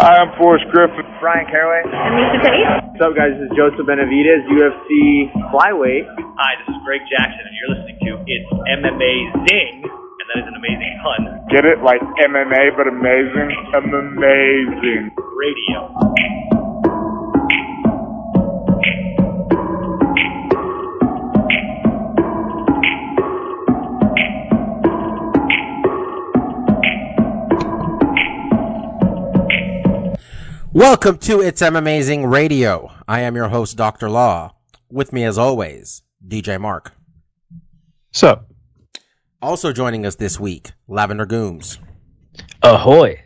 Hi, I'm Forrest Griffin. Brian Caraway. And Lisa Tate. What's up, guys? This is Joseph Benavides, UFC flyweight. Hi, this is Greg Jackson, and you're listening to It's MMA Zing, and that is an amazing pun. Get it? Like MMA, but amazing? Amazing. Radio. Welcome to It's M Amazing Radio. I am your host, Dr. Law. With me, as always, DJ Mark. Sup? Also joining us this week, Lavender Gooms. Ahoy.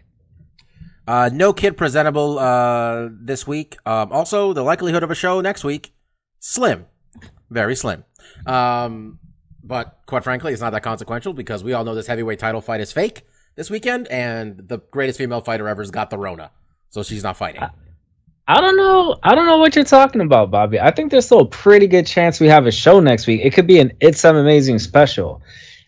Uh, no kid presentable uh, this week. Um, also, the likelihood of a show next week, slim. Very slim. Um, but quite frankly, it's not that consequential because we all know this heavyweight title fight is fake this weekend, and the greatest female fighter ever's got the Rona. So she's not fighting. I don't know. I don't know what you're talking about, Bobby. I think there's still a pretty good chance we have a show next week. It could be an It's Some Amazing special.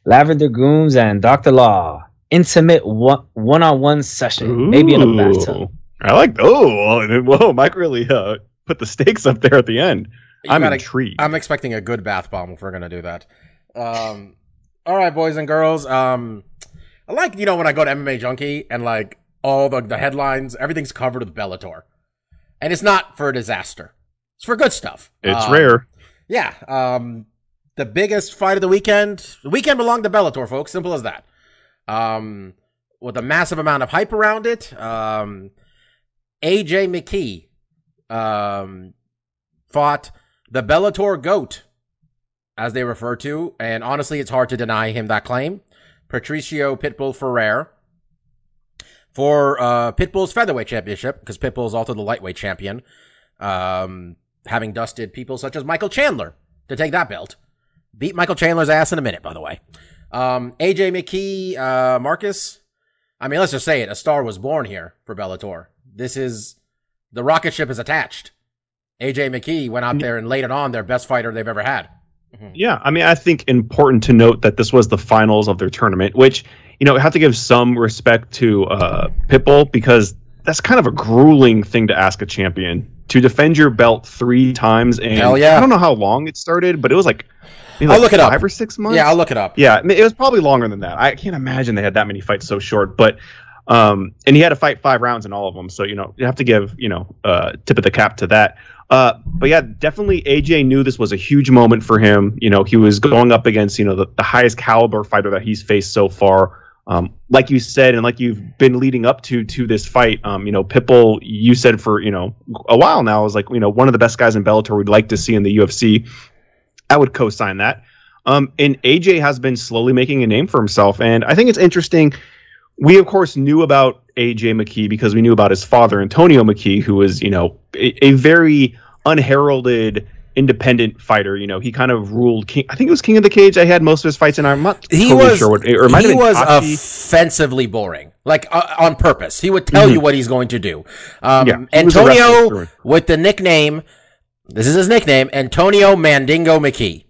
Lavender Gooms and Dr. Law. Intimate one on one session. Maybe in a bathtub. I like. Oh, whoa! Mike really uh, put the stakes up there at the end. You I'm gotta- intrigued. I'm expecting a good bath bomb if we're gonna do that. Um, all right, boys and girls. Um, I like you know when I go to MMA Junkie and like all the the headlines, everything's covered with Bellator, and it's not for a disaster. It's for good stuff. it's Um, rare. Yeah. Um, the biggest fight of the weekend. The weekend belonged to Bellator, folks. Simple as that. Um, with a massive amount of hype around it. Um, AJ McKee, um, fought the Bellator GOAT, as they refer to, and honestly, it's hard to deny him that claim. Patricio Pitbull Freire for uh, Pitbull's featherweight championship, because Pitbull is also the lightweight champion, um, having dusted people such as Michael Chandler to take that belt. Beat Michael Chandler's ass in a minute, by the way. Um, AJ McKee, uh, Marcus. I mean, let's just say it. A star was born here for Bellator. This is the rocket ship is attached. AJ McKee went out there and laid it on their best fighter they've ever had. Yeah, I mean, I think important to note that this was the finals of their tournament, which you know have to give some respect to uh, Pitbull because that's kind of a grueling thing to ask a champion to defend your belt three times. And Hell yeah. I don't know how long it started, but it was like, maybe I'll like look it up. five or six months. Yeah, I'll look it up. Yeah, I mean, it was probably longer than that. I can't imagine they had that many fights so short. But um, and he had to fight five rounds in all of them. So you know you have to give you know uh, tip of the cap to that. Uh, but yeah, definitely AJ knew this was a huge moment for him. You know, he was going up against you know the, the highest caliber fighter that he's faced so far. Um, like you said, and like you've been leading up to to this fight, um, you know, Pitbull, you said for you know a while now is like you know one of the best guys in Bellator we'd like to see in the UFC. I would co-sign that. Um, and AJ has been slowly making a name for himself, and I think it's interesting. We of course knew about AJ McKee because we knew about his father, Antonio McKee, who was you know a, a very unheralded independent fighter. You know, he kind of ruled. King, I think it was King of the Cage. I had most of his fights, and I'm not He totally was sure what. Or might he was Tachi. offensively boring, like uh, on purpose. He would tell you what he's going to do. Um, Mm-hmm. Yeah, he was a wrestler Antonio with the nickname. This is his nickname, Antonio Mandingo McKee.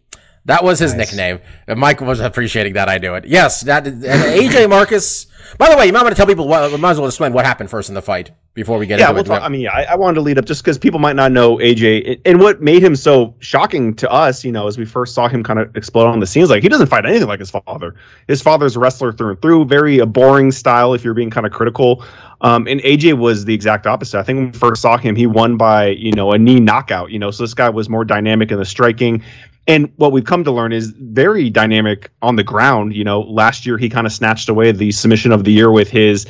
That was his nickname. And Mike was appreciating that I do it. Yes, that and AJ Marcus. By the way, you might want to tell people. What, we might as well explain what happened first in the fight before we get yeah, into we'll it. talk, I mean, I, I wanted to lead up just because people might not know AJ and- and what made him so shocking to us. You know, as we first saw him kind of explode on the scenes, like he doesn't fight anything like his father. His father's a wrestler through and through, very a boring style. If you're being kind of critical, um, and AJ was the exact opposite. I think when we first saw him, he won by you know a knee knockout. You know, so this guy was more dynamic in the striking. And what we've come to learn is very dynamic on the ground. You know, last year he kind of snatched away the submission of the year with his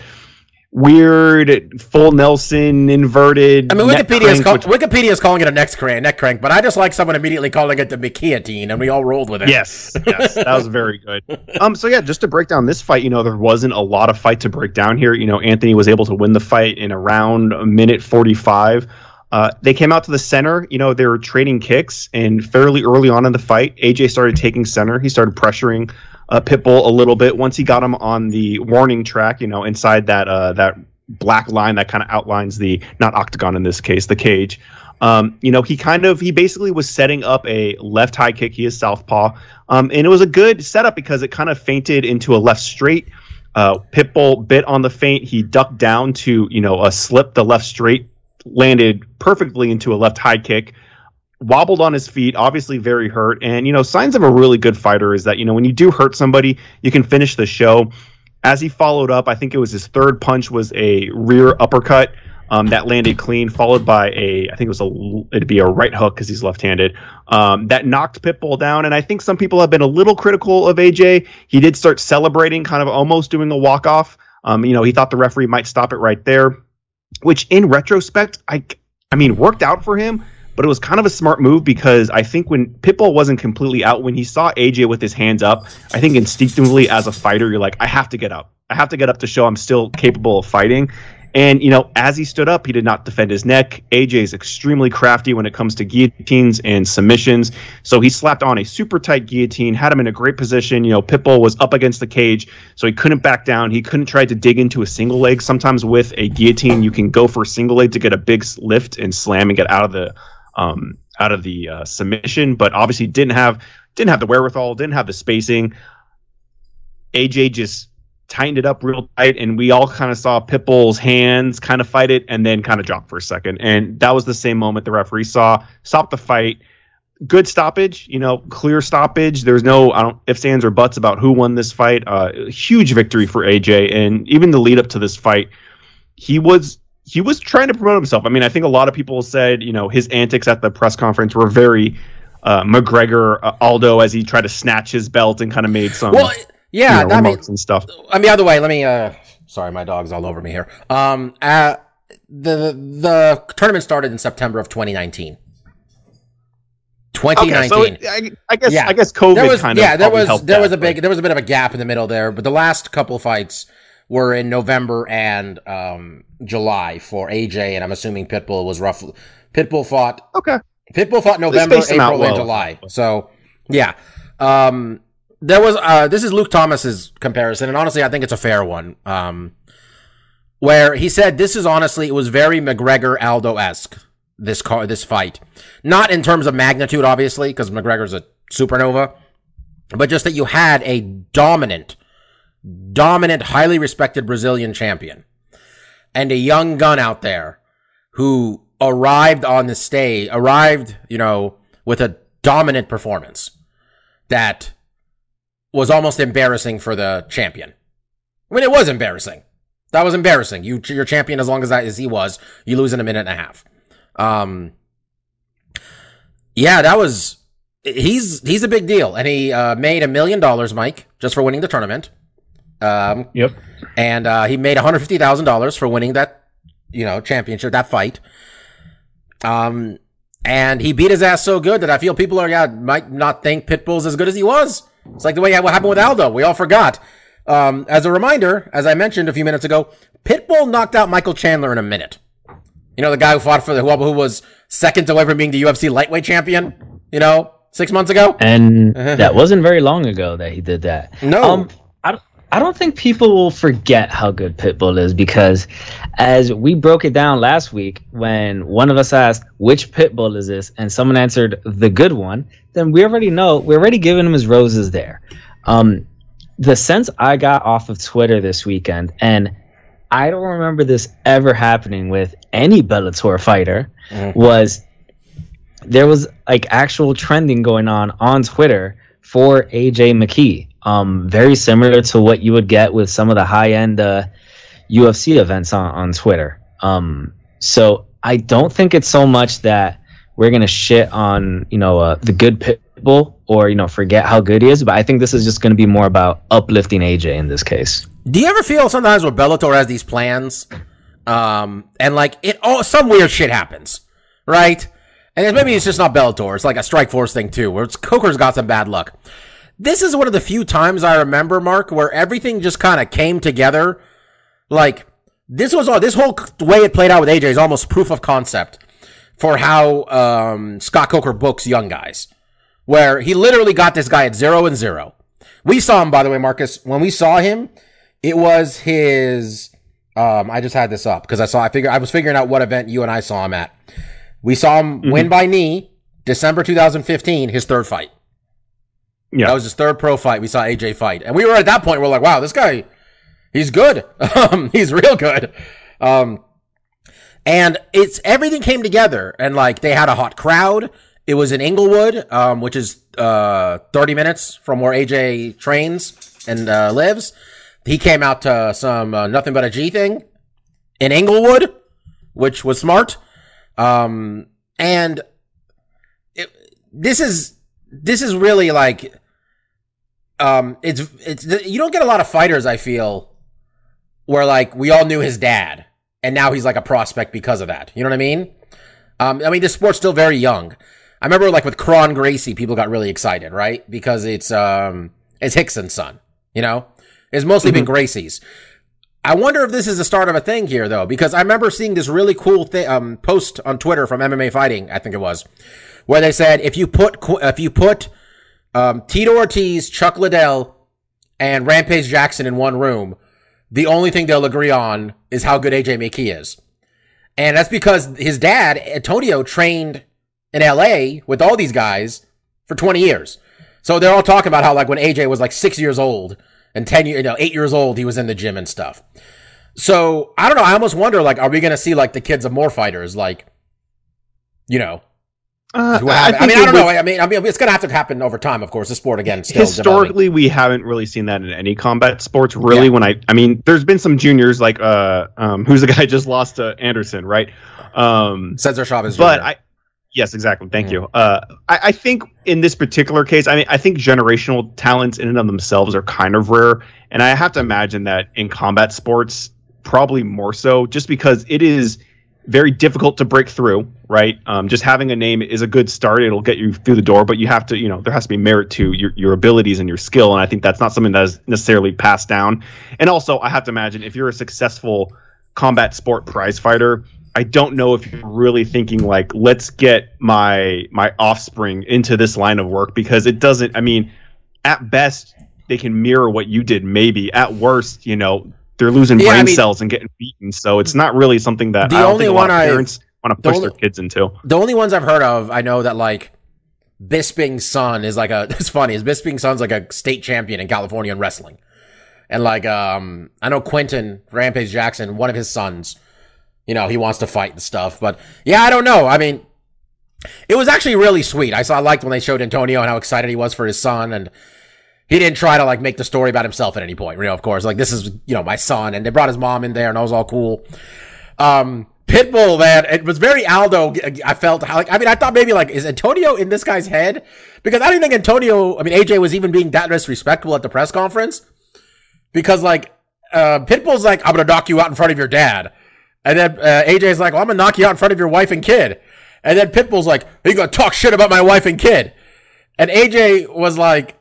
weird full Nelson inverted. I mean, Wikipedia is, call, Wikipedia is calling it a neck crank, neck crank, but I just like someone immediately calling it the McKeatine, and we all rolled with it. Yes, yes, that was very good. Um, so yeah, just to break down this fight, you know, there wasn't a lot of fight to break down here. You know, Anthony was able to win the fight in around a minute forty-five. Uh, they came out to the center. You know, they were trading kicks, and fairly early on in the fight, AJ started taking center. He started pressuring uh, Pitbull a little bit. Once he got him on the warning track, you know, inside that uh, that black line that kind of outlines the not octagon in this case, the cage. Um, you know, he kind of he basically was setting up a left high kick. He is southpaw, um, and it was a good setup because it kind of fainted into a left straight. Uh, Pitbull bit on the feint. He ducked down to you know a slip the left straight, landed perfectly into a left high kick, wobbled on his feet, obviously very hurt. And you know signs of a really good fighter is that you know when you do hurt somebody, you can finish the show. As he followed up, I think it was his third punch was a rear uppercut um, that landed clean, followed by a I think it was a it'd be a right hook because he's left-handed um, that knocked Pitbull down. And I think some people have been a little critical of AJ. He did start celebrating, kind of almost doing a walk-off. Um, you know, he thought the referee might stop it right there, which in retrospect, I I mean worked out for him. But it was kind of a smart move because I think when Pitbull wasn't completely out, when he saw AJ with his hands up, I think instinctively as a fighter, you're like, I have to get up. I have to get up to show I'm still capable of fighting. And, you know, as he stood up, he did not defend his neck. AJ is extremely crafty when it comes to guillotines and submissions. So he slapped on a super tight guillotine, had him in a great position. You know, Pitbull was up against the cage, so he couldn't back down. He couldn't try to dig into a single leg. Sometimes with a guillotine, you can go for a single leg to get a big lift and slam and get out of the um, out of the uh, submission, but obviously didn't have didn't have the wherewithal, didn't have the spacing. AJ just tightened it up real tight, and we all kind of saw Pitbull's hands kind of fight it, and then kind of drop for a second. And that was the same moment the referee saw, stopped the fight. Good stoppage, you know, clear stoppage. There's no I don't ifs, ands, or buts about who won this fight. Uh, huge victory for AJ, and even the lead up to this fight, he was he was trying to promote himself. I mean, I think a lot of people said, you know, his antics at the press conference were very uh, McGregor uh, Aldo as he tried to snatch his belt and kind of made some Well, yeah, you know, I mean, and stuff. I mean, by the way, let me. uh Sorry, my dog's all over me here. Um, uh, the the tournament started in September of 2019. 2019. Okay, so I, I guess Yeah. I guess COVID there was kind of yeah, there was there that, was a big there was a bit of a gap in the middle there, but the last couple fights were in November and um July for AJ, and I'm assuming Pitbull was roughly Pitbull fought okay. Pitbull fought November, spaced them out April, and. July. So yeah, um, there was uh, this is Luke Thomas's comparison, and honestly, I think it's a fair one. Um, where he said this is honestly it was very McGregor Aldo esque this car this fight, not in terms of magnitude, obviously, because McGregor's a supernova, but just that you had a dominant, dominant, highly respected Brazilian champion and a young gun out there who arrived on the stage, arrived, you know, with a dominant performance that was almost embarrassing for the champion. I mean, it was embarrassing. That was embarrassing. You, you're champion as long as, that, as he was. You lose in a minute and a half. Um, yeah, that was. He's he's a big deal, and he uh, made a million dollars, Mike, just for winning the tournament. Um, Yep. and uh, he made one hundred fifty thousand dollars for winning that, you know, championship, that fight. Um, and he beat his ass so good that I feel people are yeah might not think Pitbull's as good as he was. It's like the way what happened with Aldo. We all forgot. Um, as a reminder, as I mentioned a few minutes ago, Pitbull knocked out Michael Chandler in a minute. You know, the guy who fought for the who, who was seconds away from being the UFC lightweight champion. You know, six months ago. And that wasn't very long ago that he did that. No. Um, I, don't- I don't think people will forget how good Pitbull is because as we broke it down last week, when one of us asked, which Pitbull is this? And someone answered, the good one, then we already know, we're already giving him his roses there. Um, the sense I got off of Twitter this weekend, and I don't remember this ever happening with any Bellator fighter, was there was like actual trending going on on Twitter for AJ McKee. Um, very similar to what you would get with some of the high end uh, UFC events on, on Twitter. Um, so I don't think it's so much that we're gonna shit on you know uh, the good pitbull or you know forget how good he is, but I think this is just gonna be more about uplifting AJ in this case. Do you ever feel sometimes when Bellator has these plans, um, and like it, oh, some weird shit happens, right? And maybe it's just not Bellator; it's like a Strikeforce thing too, where it's Coker's got some bad luck. This is one of the few times I remember, Mark, where everything just kind of came together. Like this was all this whole way it played out with AJ is almost proof of concept for how um, Scott Coker books young guys, where he literally got this guy at zero and zero. We saw him, by the way, Marcus. When we saw him, it was his. Um, I just had this up because I saw. I figure I was figuring out what event you and I saw him at. We saw him win by knee, December 2015, his third fight. Yeah. That was his third pro fight. We saw AJ fight, and we were at that point. We're like, wow, this guy, He's good. Um, he's real good. Um, and it's everything came together, and like they had a hot crowd. It was in Inglewood, um, which is uh 30 minutes from where AJ trains and uh, lives. He came out to some uh, nothing but a G thing in Inglewood, which was smart. Um, and it, this is this is really like um it's it's you don't get a lot of fighters I feel where like we all knew his dad and now he's like a prospect because of that. You know what I mean? Um I mean this sport's still very young. I remember like with Kron Gracie people got really excited, right? Because it's um it's Rickson's son, you know? It's mostly been Gracie's. I wonder if this is the start of a thing here, though, because I remember seeing this really cool thi- um, post on Twitter from MMA Fighting, I think it was, where they said if you put if you put um, Tito Ortiz, Chuck Liddell, and Rampage Jackson in one room, the only thing they'll agree on is how good AJ McKee is, and that's because his dad Antonio trained in LA with all these guys for 20 years. So they're all talking about how like when AJ was like six years old and 10 years, you know, eight years old, he was in the gym and stuff. So I don't know. I almost wonder like, are we going to see like the kids of more fighters? Like, you know, Uh, I, think mean, I don't would- know. I mean, I mean, it's going to have to happen over time, of course. The sport again, still developing. historically we haven't really seen that in any combat sports really Yeah. when i i mean there's been some juniors like uh um who's the guy just lost to anderson right um Cesar Chavez. but Jr. i yes exactly thank Mhm. you uh I, I think in this particular case i mean i think generational talents in and of themselves are kind of rare and i have to imagine that in combat sports probably more so just because it is very difficult to break through, right? Um, just having a name is a good start. It'll get you through the door, but you have to, you know, there has to be merit to your, your abilities and your skill. And I think that's not something that is necessarily passed down. And also, I have to imagine if you're a successful combat sport prize fighter, I don't know if you're really thinking like, let's get my my offspring into this line of work because it doesn't. I mean, at best, they can mirror what you did. Maybe at worst, you know, they're losing Yeah, I brain mean- cells and getting beaten. So it's not really something that The I don't only think a one lot of I- parents want to the push only- their kids into. the only ones I've heard of, I know that like Bisping's son is like a. It's funny. Is Bisping's son's like a state champion in California in wrestling, and like um, I know Quentin Rampage Jackson, one of his sons. You know, he wants to fight and stuff, but yeah, I don't know. I mean, it was actually really sweet. I saw, I liked when they showed Antonio and how excited he was for his son, and he didn't try to like make the story about himself at any point. You know, of course, like this is you know my son, and they brought his mom in there, and I was all cool. Um, Pitbull, man, it was very Aldo. I felt like, I mean, I thought maybe like, is Antonio in this guy's head? Because I didn't think Antonio, I mean, AJ was even being that disrespectful at the press conference. Because like, uh, Pitbull's like, I'm gonna knock you out in front of your dad. And then, uh, AJ's like, well, I'm gonna knock you out in front of your wife and kid. And then Pitbull's like, are you gonna talk shit about my wife and kid? And AJ was like,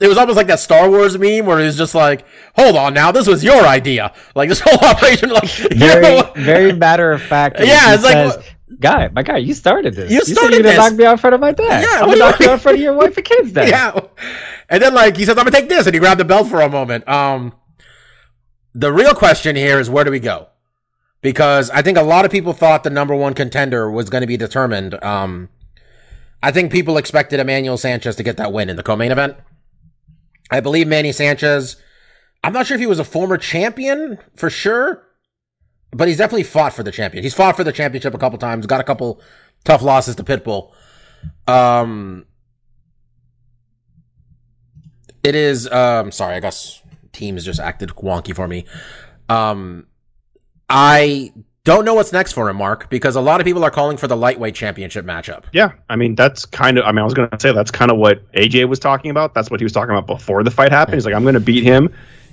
it was almost like that Star Wars meme where he's just like, hold on now, this was your idea. Like this whole operation, like, Very, very matter of fact. Yeah, it's like, guy, my guy, you started this. You said started you're gonna this. knock me out in front of my dad. Yeah, I'm gonna knock you- you out in front of your wife and kids. Then. Yeah. And then like he says, I'm gonna take this, and he grabbed the belt for a moment. Um the real question here is where do we go? Because I think a lot of people thought the number one contender was gonna be determined. Um I think people expected Emmanuel Sanchez to get that win in the co-main event. I believe Manny Sanchez. I'm not sure if he was a former champion for sure, but he's definitely fought for the champion. He's fought for the championship a couple times, got a couple tough losses to Pitbull. Um, it is. Um, sorry, I guess teams just acted wonky for me. Um, I don't know what's next for him, Mark, because a lot of people are calling for the lightweight championship matchup. Yeah, I mean that's kind of. I mean, I was going to say that's kind of what AJ was talking about. That's what he was talking about before the fight happened. He's like, I'm going to beat him,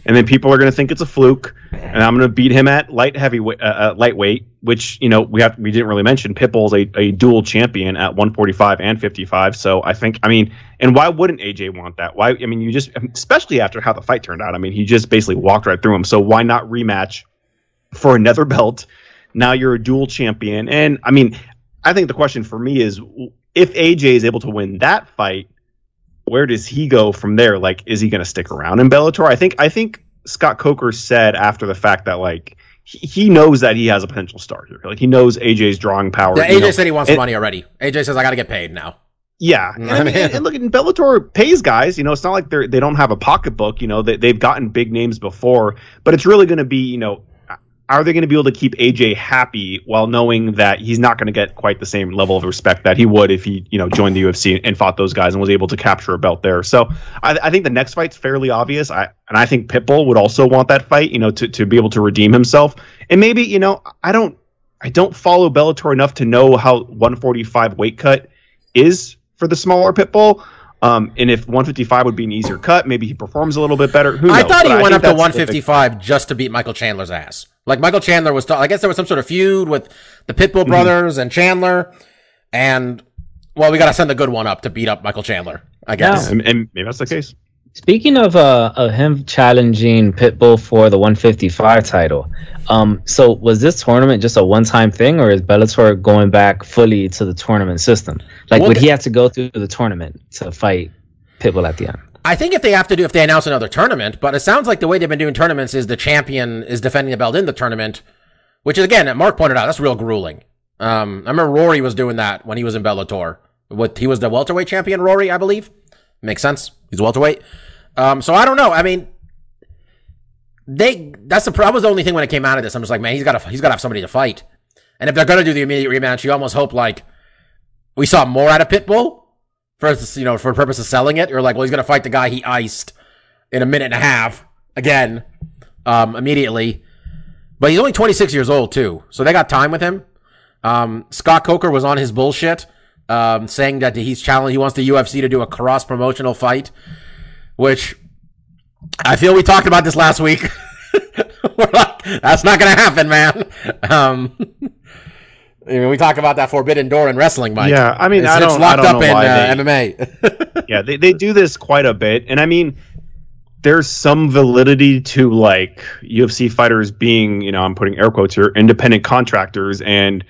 and then people are going to think it's a fluke, and I'm going to beat him at light heavyweight, uh, uh, lightweight, which you know we have we didn't really mention. Pitbull's a, a dual champion at 145 and 55. So I think, I mean, and why wouldn't AJ want that? Why? I mean, you just, especially after how the fight turned out. I mean, he just basically walked right through him. So why not rematch for another belt? Now you're a dual champion, and I mean, I think the question for me is if AJ is able to win that fight, where does he go from there? Like, is he going to stick around in Bellator? I think I think Scott Coker said after the fact that like he, he knows that he has a potential star here. Like he knows AJ's drawing power. Yeah, you AJ know. said he wants and- money already. AJ says I got to get paid now. Yeah, and, I mean, and, and look, and Bellator pays guys. You know, it's not like they're they don't have a pocketbook. You know, they, they've gotten big names before, but it's really going to be, you know, are they going to be able to keep AJ happy while knowing that he's not going to get quite the same level of respect that he would if he, you know, joined the UFC and fought those guys and was able to capture a belt there. So I, I think the next fight's fairly obvious. I and I think Pitbull would also want that fight, you know, to to be able to redeem himself. And maybe, you know, I don't I don't follow Bellator enough to know how 145 weight cut is for the smaller Pitbull. Um, and if 155 would be an easier cut, maybe he performs a little bit better. Who knows? I thought he But went up to that's the 155 just to beat Michael Chandler's ass. Like Michael Chandler was, I guess there was some sort of feud with the Mm-hmm. Pitbull brothers and Chandler, and well, we got to send the good one up to beat up Michael Chandler. I guess. big- And, and maybe that's the case. Speaking of uh of him challenging Pitbull for the 155 title, um, so was this tournament just a one time thing, or is Bellator going back fully to the tournament system? Like, Well, would he have to go through the tournament to fight Pitbull at the end? I think if they have to do, if they announce another tournament, but it sounds like the way they've been doing tournaments is the champion is defending the belt in the tournament, which is again, Mark pointed out, that's real grueling. Um, I remember Rory was doing that when he was in Bellator. What he was the welterweight champion, Rory, I believe. Makes sense. He's welterweight. Um, so I don't know. I mean, they that's the that was the only thing when it came out of this. I'm just like, man, he's got to he's got to have somebody to fight. And if they're gonna do the immediate rematch, you almost hope like we saw more out of Pitbull for you know for the purpose of selling it. You're like, well, he's gonna fight the guy he iced in a minute and a half again, um, immediately. But he's only 26 years old too, so they got time with him. Um, Scott Coker was on his bullshit, um, saying that he's challenging. He wants the UFC to do a cross promotional fight, which I feel we talked about this last week. We're like, that's not gonna happen, man. Um, I mean, we talk about that forbidden door in wrestling, Mike. Yeah, I mean, it's, I don't- I locked don't up know in why uh, they- MMA. yeah, they, they do this quite a bit. And I mean, there's some validity to like UFC fighters being, you know, I'm putting air quotes here, independent contractors. And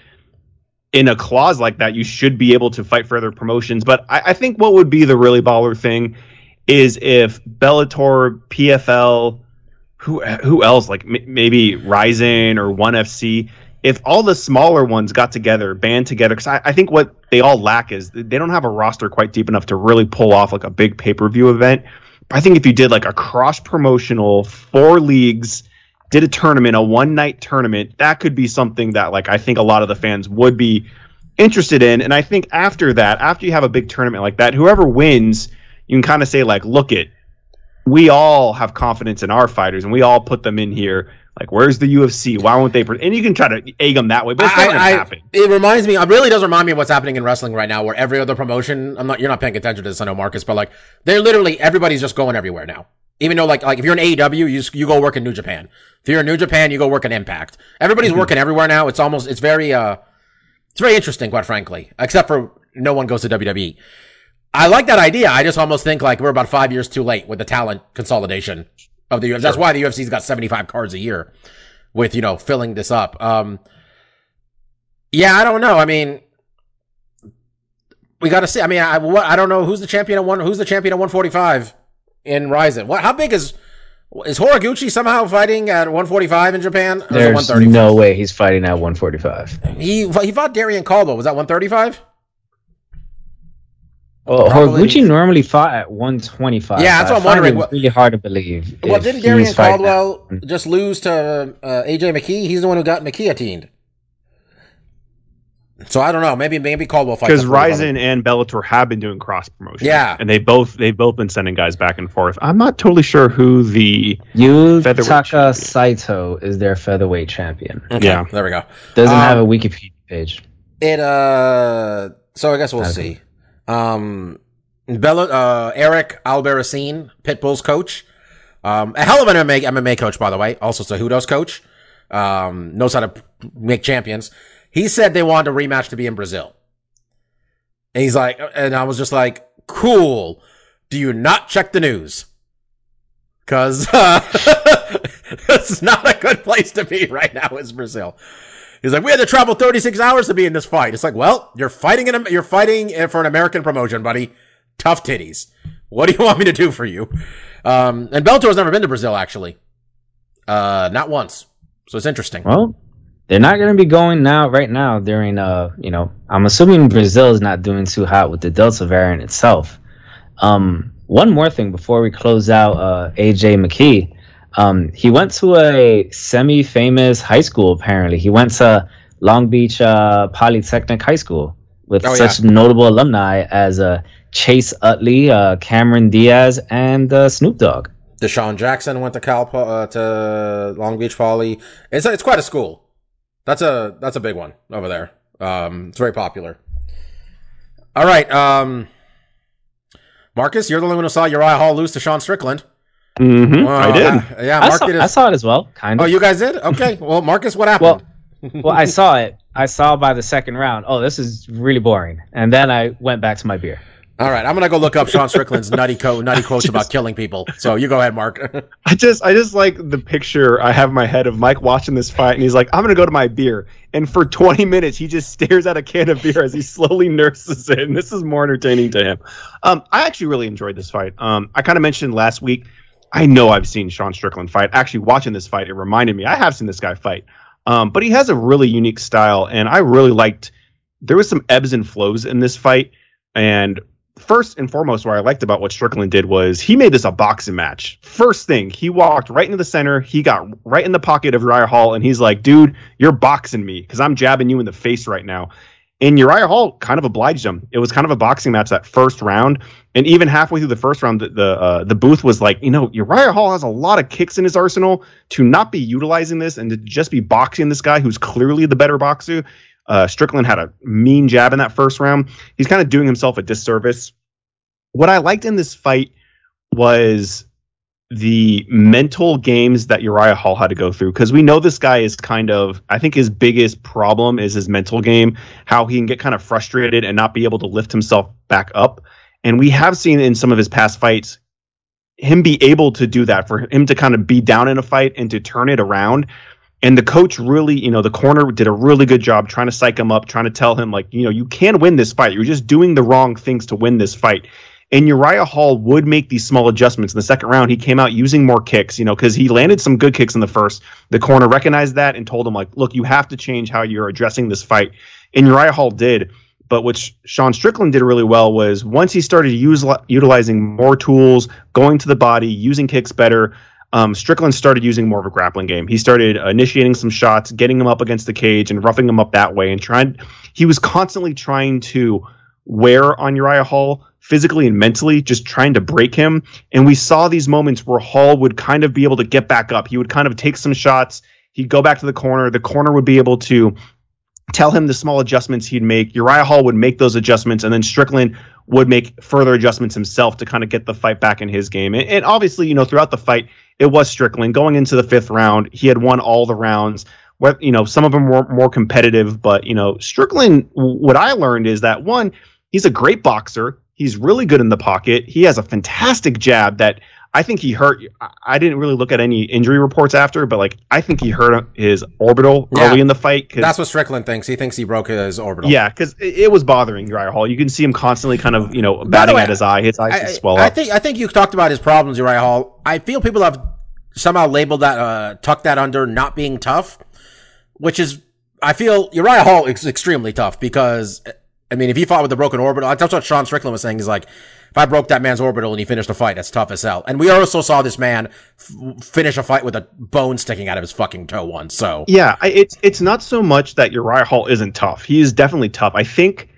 in a clause like that, you should be able to fight for other promotions. But I, I think what would be the really baller thing is if Bellator, PFL, who who else, like m- maybe Rizin or One FC, if all the smaller ones got together, band together, because I, I think what they all lack is they don't have a roster quite deep enough to really pull off like a big pay per view event. But I think if you did like a cross promotional four leagues, did a tournament, a one night tournament, that could be something that like I think a lot of the fans would be interested in. And I think after that, after you have a big tournament like that, whoever wins, you can kind of say like, look it, we all have confidence in our fighters and we all put them in here. Like, where's the UFC? Why won't they? And you can try to egg them that way, but it's not I- I- happen. It reminds me. It really does remind me of what's happening in wrestling right now, where every other promotion. I'm not. You're not paying attention to this, I know, Marcus, but like they're literally everybody's just going everywhere now. Even though, like, like if you're in AEW, you just, you go work in New Japan. If you're in New Japan, you go work in Impact. Everybody's working everywhere now. It's almost. It's very. uh It's very interesting, quite frankly. Except for no one goes to WWE. I like that idea. I just almost think like we're about five years too late with the talent consolidation of the UFC. That's why the UFC's got 75 cards a year with, you know, filling this up. Um, yeah, I don't know. I mean, we got to see. I mean, I, what, I don't know who's the champion at one, who's the champion at 145 in Rizin. What, how big is, is Horiguchi somehow fighting at 145 in Japan? Or is it There's no way he's fighting at 145. He, he fought Darrion Caldwell. Was that 135? Well, Probably- Horiguchi normally fought at 125. Yeah, that's what I'm wondering. it What- really hard to believe. Well, didn't Darrion he's fighting Caldwell just lose to uh, AJ McKee? He's the one who got McKee guillotined. So I don't know. Maybe maybe Caldwell fights Because the Rizin and Bellator have been doing cross promotion. Yeah. and they both they've both been sending guys back and forth. I'm not totally sure who the Featherweight Yutaka champion. Saito is their featherweight champion. Okay, Yeah. there we go. Doesn't Um, have a Wikipedia page. It uh. So I guess we'll Okay. see. Um, Bella, uh, Eric Albarracin, Pitbull's coach. Um, a hell of an MMA, MMA coach, by the way. Also Cejudo's coach. Um, knows how to make champions. He said they wanted a rematch to be in Brazil. And he's like, and I was just like, cool. Do you not check the news? Cause, uh, it's not a good place to be right now, is Brazil. He's like, we had to travel 36 hours to be in this fight. It's like, well, you're fighting in, a, you're fighting for an American promotion, buddy. Tough titties. What do you want me to do for you? Um, and Bellator's never been to Brazil, actually. Uh, not once. So it's interesting. Well, they're not going to be going now right now during uh you know I'm assuming Brazil is not doing too hot with the Delta variant itself. Um, one more thing before we close out uh, AJ McKee. Um, he went to a semi-famous high school. Apparently, he went to Long Beach uh, Polytechnic High School with Oh, such notable alumni as uh, Chase Utley, uh, Cameron Diaz, and uh, Snoop Dogg. DeSean Jackson went to Cal uh, to Long Beach Poly. It's it's quite a school. That's a that's a big one over there. Um, it's very popular. All right, um, Marcus, you're the only one who saw Uriah Hall lose to Sean Strickland. Hmm Wow, I did. uh, yeah, I saw, Marcus. I saw it as well, kind of. oh, you guys did? Okay. Well, Marcus, what happened? well, well, I saw it. I saw by the second round. Oh, this is really boring. And then I went back to my beer. All right, I'm gonna go look up Sean Strickland's nutty co- nutty quotes about killing people. So you go ahead, Mark. I just I just like the picture I have in my head of Mike watching this fight and he's like, I'm gonna go to my beer. And for 20 minutes he just stares at a can of beer as he slowly nurses it. And this is more entertaining to him. Um, I actually really enjoyed this fight. Um, I kind of mentioned last week. I know I've seen Sean Strickland fight. Actually, watching this fight, it reminded me I have seen this guy fight. Um, but he has a really unique style, and I really liked. There was some ebbs and flows in this fight, and first and foremost, what I liked about what Strickland did was he made this a boxing match. First thing, he walked right into the center. He got right in the pocket of Uriah Hall, and he's like, "Dude, you're boxing me because I'm jabbing you in the face right now." And Uriah Hall kind of obliged him. It was kind of a boxing match that first round, and even halfway through the first round, the the, uh, the booth was like, you know, Uriah Hall has a lot of kicks in his arsenal. To not be utilizing this and to just be boxing this guy who's clearly the better boxer. Uh, Strickland had a mean jab in that first round. He's kind of doing himself a disservice. What I liked in this fight was the mental games that Uriah Hall had to go through because we know this guy is kind of I think his biggest problem is his mental game, how he can get kind of frustrated and not be able to lift himself back up. And we have seen in some of his past fights him be able to do that for him to kind of be down in a fight and to turn it around. And the coach really, you know, the corner did a really good job trying to psych him up, trying to tell him like, you know, you can win this fight. You're just doing the wrong things to win this fight. And Uriah Hall would make these small adjustments in the second round. He came out using more kicks, you know, because he landed some good kicks in the first. The corner recognized that and told him, like, look, you have to change how you're addressing this fight. And Uriah Hall did. But what Sean Strickland did really well was once he started use, utilizing more tools, going to the body, using kicks better, um, Strickland started using more of a grappling game. He started initiating some shots, getting him up against the cage, and roughing him up that way. And trying, he was constantly trying to wear on Uriah Hall physically and mentally, just trying to break him. And we saw these moments where Hall would kind of be able to get back up. He would kind of take some shots. He'd go back to the corner. The corner would be able to tell him the small adjustments he'd make. Uriah Hall would make those adjustments, and then Strickland would make further adjustments himself to kind of get the fight back in his game. And, and obviously, you know, throughout the fight, it was Strickland going into the fifth round. He had won all the rounds. What you know, some of them were more competitive, but you know, Strickland. What I learned is that one, he's a great boxer. He's really good in the pocket. He has a fantastic jab that I think he hurt. I- I didn't really look at any injury reports after, but like I think he hurt his orbital Yeah. early in the fight. That's what Strickland thinks. He thinks he broke his orbital. yeah, because it, it was bothering Uriah Hall. You can see him constantly kind of, you know, batting way, at his eye. His eyes I, swell I up. think I think you talked about his problems, Uriah Hall. I feel people have somehow labeled that, uh, tucked that under not being tough, which is, I feel Uriah Hall is extremely tough because, I mean, if he fought with a broken orbital, that's what Sean Strickland was saying. He's like, if I broke that man's orbital and he finished the fight, that's tough as hell. And we also saw this man f- finish a fight with a bone sticking out of his fucking toe once. So yeah, it's it's not so much that Uriah Hall isn't tough. He is definitely tough. I think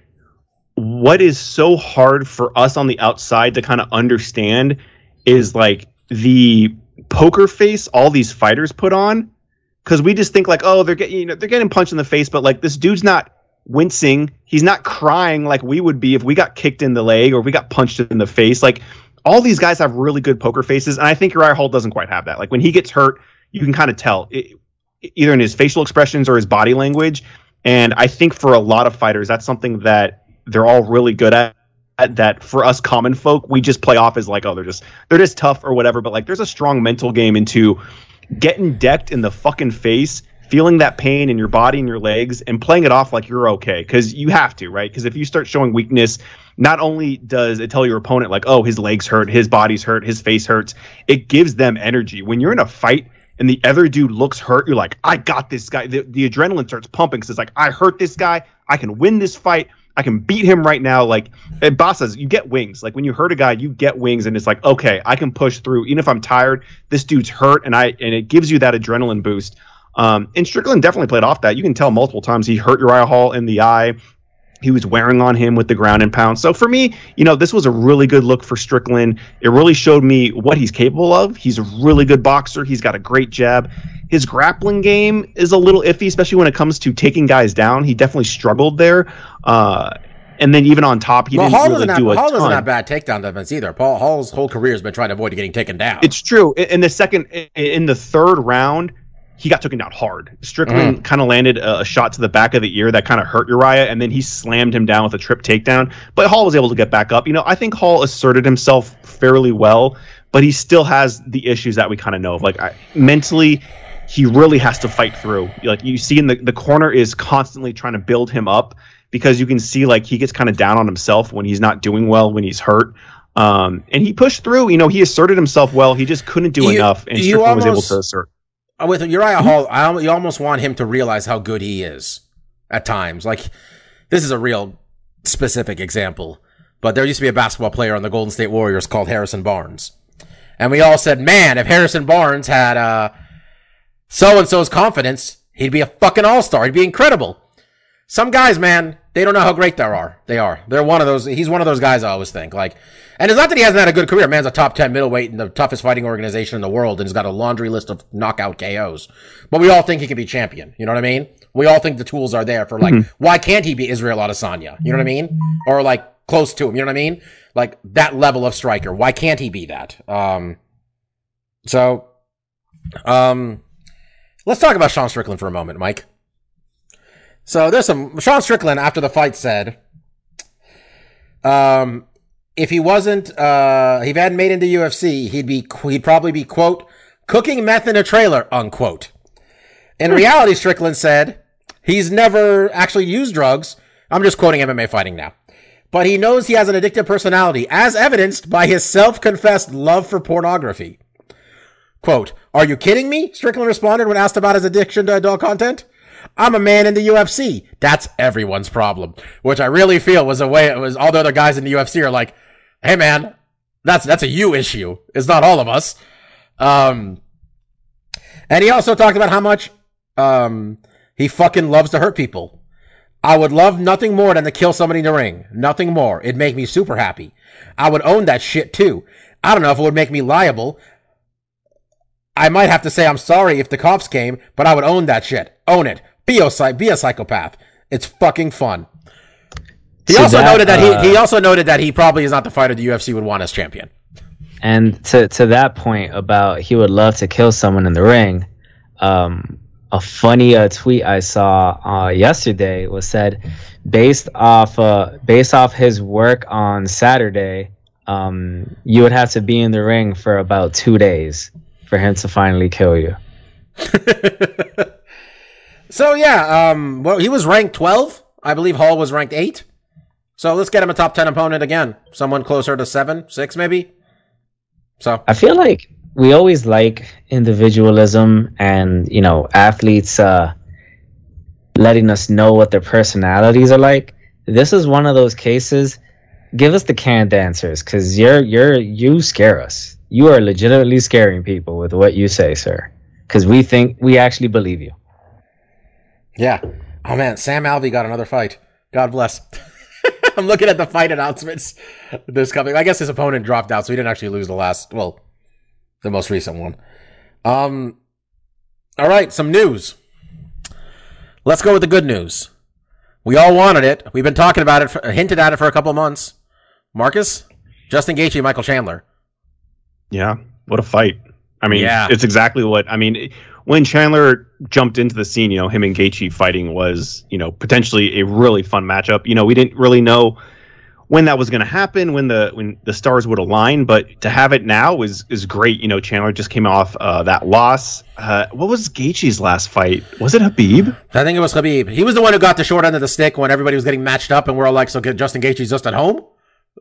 what is so hard for us on the outside to kind of understand is like the poker face all these fighters put on because we just think like oh they're getting you know they're getting punched in the face but like this dude's not wincing. He's not crying like we would be if we got kicked in the leg or we got punched in the face. Like all these guys have really good poker faces and i think Uriah Hall doesn't quite have that. Like when he gets hurt you can kind of tell it, either in his facial expressions or his body language. And i think for a lot of fighters that's something that they're all really good at at that for us common folk we just play off as like oh they're just they're just tough or whatever. But like there's a strong mental game into getting decked in the fucking face feeling that pain in your body and your legs and playing it off like you're okay because you have to right because if you start showing weakness not only does it tell your opponent like oh his legs hurt his body's hurt his face hurts it gives them energy when you're in a fight and the other dude looks hurt, you're like, I got this guy. The, the adrenaline starts pumping because it's like, I hurt this guy. I can win this fight. I can beat him right now. Like and Boss says, you get wings. Like when you hurt a guy, you get wings, and it's like, okay, I can push through. Even if I'm tired, this dude's hurt, and I and it gives you that adrenaline boost. Um, and Strickland definitely played off that. You can tell multiple times he hurt Uriah Hall in the eye. He was wearing on him with the ground and pound. So for me, you know, this was a really good look for Strickland. It really showed me what he's capable of. He's a really good boxer. He's got a great jab. His grappling game is a little iffy, especially when it comes to taking guys down. He definitely struggled there. Uh, and then even on top, he well, didn't Hall really doesn't do a Hall ton. doesn't have bad takedown defense either. Paul Hall's whole career has been trying to avoid getting taken down. It's true. In the second, in the third round, he got taken down hard. Strickland Mm. kind of landed a, a shot to the back of the ear that kind of hurt Uriah, and then he slammed him down with a trip takedown. But Hall was able to get back up. You know, I think Hall asserted himself fairly well, but he still has the issues that we kind of know of. Like I, mentally, he really has to fight through. Like you see in the the corner is constantly trying to build him up because you can see like he gets kind of down on himself when he's not doing well when he's hurt. Um, and he pushed through. You know, he asserted himself well. He just couldn't do You- enough, and Strickland was able to assert. With Uriah Hall, I, you almost want him to realize how good he is at times. Like, this is a real specific example, but there used to be a basketball player on the Golden State Warriors called Harrison Barnes. And we all said, man, if Harrison Barnes had, uh, so and so's confidence, he'd be a fucking all star. He'd be incredible. Some guys, man, they don't know how great they are. They are. They're one of those. He's one of those guys. I always think like, and it's not that he hasn't had a good career. Man's a top ten middleweight in the toughest fighting organization in the world, and he's got a laundry list of knockout KOs. But we all think he can be champion. You know what I mean? We all think the tools are there for like, why can't he be Israel Adesanya? You know what I mean? Or like close to him. You know what I mean? Like that level of striker. Why can't he be that? Um. So, um, let's talk about Sean Strickland for a moment, Mike. So there's some Sean Strickland after the fight said, um, if he wasn't, uh, if he hadn't made into UFC, he'd be, he'd probably be quote cooking meth in a trailer unquote. In reality, Strickland said he's never actually used drugs. I'm just quoting MMA fighting now. But he knows he has an addictive personality, as evidenced by his self-confessed love for pornography. Quote, Are you kidding me? Strickland responded when asked about his addiction to adult content. I'm a man in the UFC. That's everyone's problem. Which I really feel was a way it was all the other guys in the UFC are like, hey man, that's that's a you issue. It's not all of us. Um and he also talked about how much um he fucking loves to hurt people. I would love nothing more than to kill somebody in the ring. Nothing more. It'd make me super happy. I would own that shit too. I don't know if it would make me liable. I might have to say I'm sorry if the cops came, but I would own that shit. Own it. Be a, be a psychopath. It's fucking fun. He also that, noted that uh, he, he also noted that he probably is not the fighter the UFC would want as champion. And to to that point about he would love to kill someone in the ring, um, a funny uh, tweet I saw uh, yesterday was said, based off uh, based off his work on Saturday, um, you would have to be in the ring for about two days for him to finally kill you. So yeah, um, well, he was ranked 12. I believe Hall was ranked 8. So let's get him a top 10 opponent again. Someone closer to 7, 6 maybe. So, I feel like we always like individualism and you know athletes uh, letting us know what their personalities are like. This is one of those cases. Give us the canned answers, because you're you're you scare us. You are legitimately scaring people with what you say, sir. Because we think we actually believe you. Yeah. Oh man, Sam Alvey got another fight. God bless. I'm looking at the fight announcements this coming. I guess his opponent dropped out, so he didn't actually lose the last, well, the most recent one. Um, all right, some news. Let's go with the good news. We all wanted it. We've been talking about it, for, hinted at it for a couple of months. Marcus, Justin Gaethje, Michael Chandler. Yeah, what a fight! I mean, Yeah. it's exactly what I mean. When Chandler jumped into the scene, you know, him and Gaethje fighting was, you know, potentially a really fun matchup. You know, we didn't really know when that was going to happen, when the when the stars would align, but to have it now is is great. You know, Chandler just came off uh, that loss. Uh, what was Gaethje's last fight? Was it Khabib? I think it was Khabib. He was the one who got the short end of the stick when everybody was getting matched up, and we're all like, "So Justin Gaethje's just at home."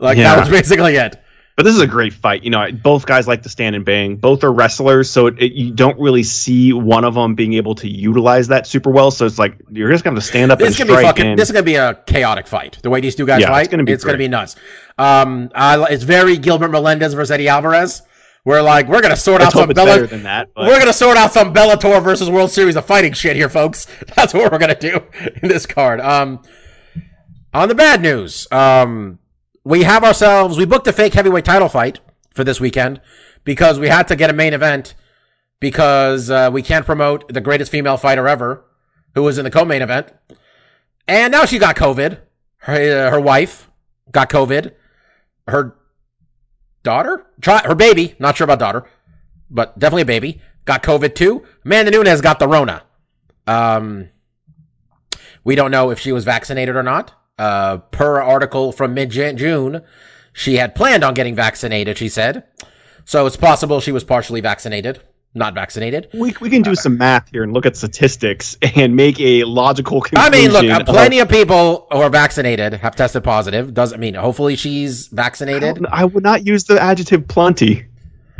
Like Yeah. that was basically it. But this is a great fight. You know, both guys like to stand and bang. Both are wrestlers, so it, it, you don't really see one of them being able to utilize that super well. So it's like you're just have to stand up This and gonna be fucking. and- This is gonna be a chaotic fight. The way these two guys Yeah, it's fight, it's gonna be nuts. Um, I, it's very Gilbert Melendez versus Eddie Alvarez. We're like, we're gonna sort Let's out some Bella- better than that. But We're gonna sort out some Bellator versus World Series of Fighting shit here, folks. That's what we're gonna do in this card. Um, on the bad news, um, we have ourselves. We booked a fake heavyweight title fight for this weekend because we had to get a main event because uh, we can't promote the greatest female fighter ever, who was in the co-main event, and now she got COVID. Her uh, her wife got COVID. Her daughter, try her baby. Not sure about daughter but definitely a baby. Got COVID too. Amanda Nunes got the Rona. Um, we don't know if she was vaccinated or not. Uh, per article from mid June, she had planned on getting vaccinated. She said, so it's possible she was partially vaccinated, not vaccinated. we, we can do some math here and look at statistics and make a logical conclusion. I mean, look, uh, plenty of people who are vaccinated have tested positive. Doesn't mean hopefully she's vaccinated. don't- I would not use the adjective plenty.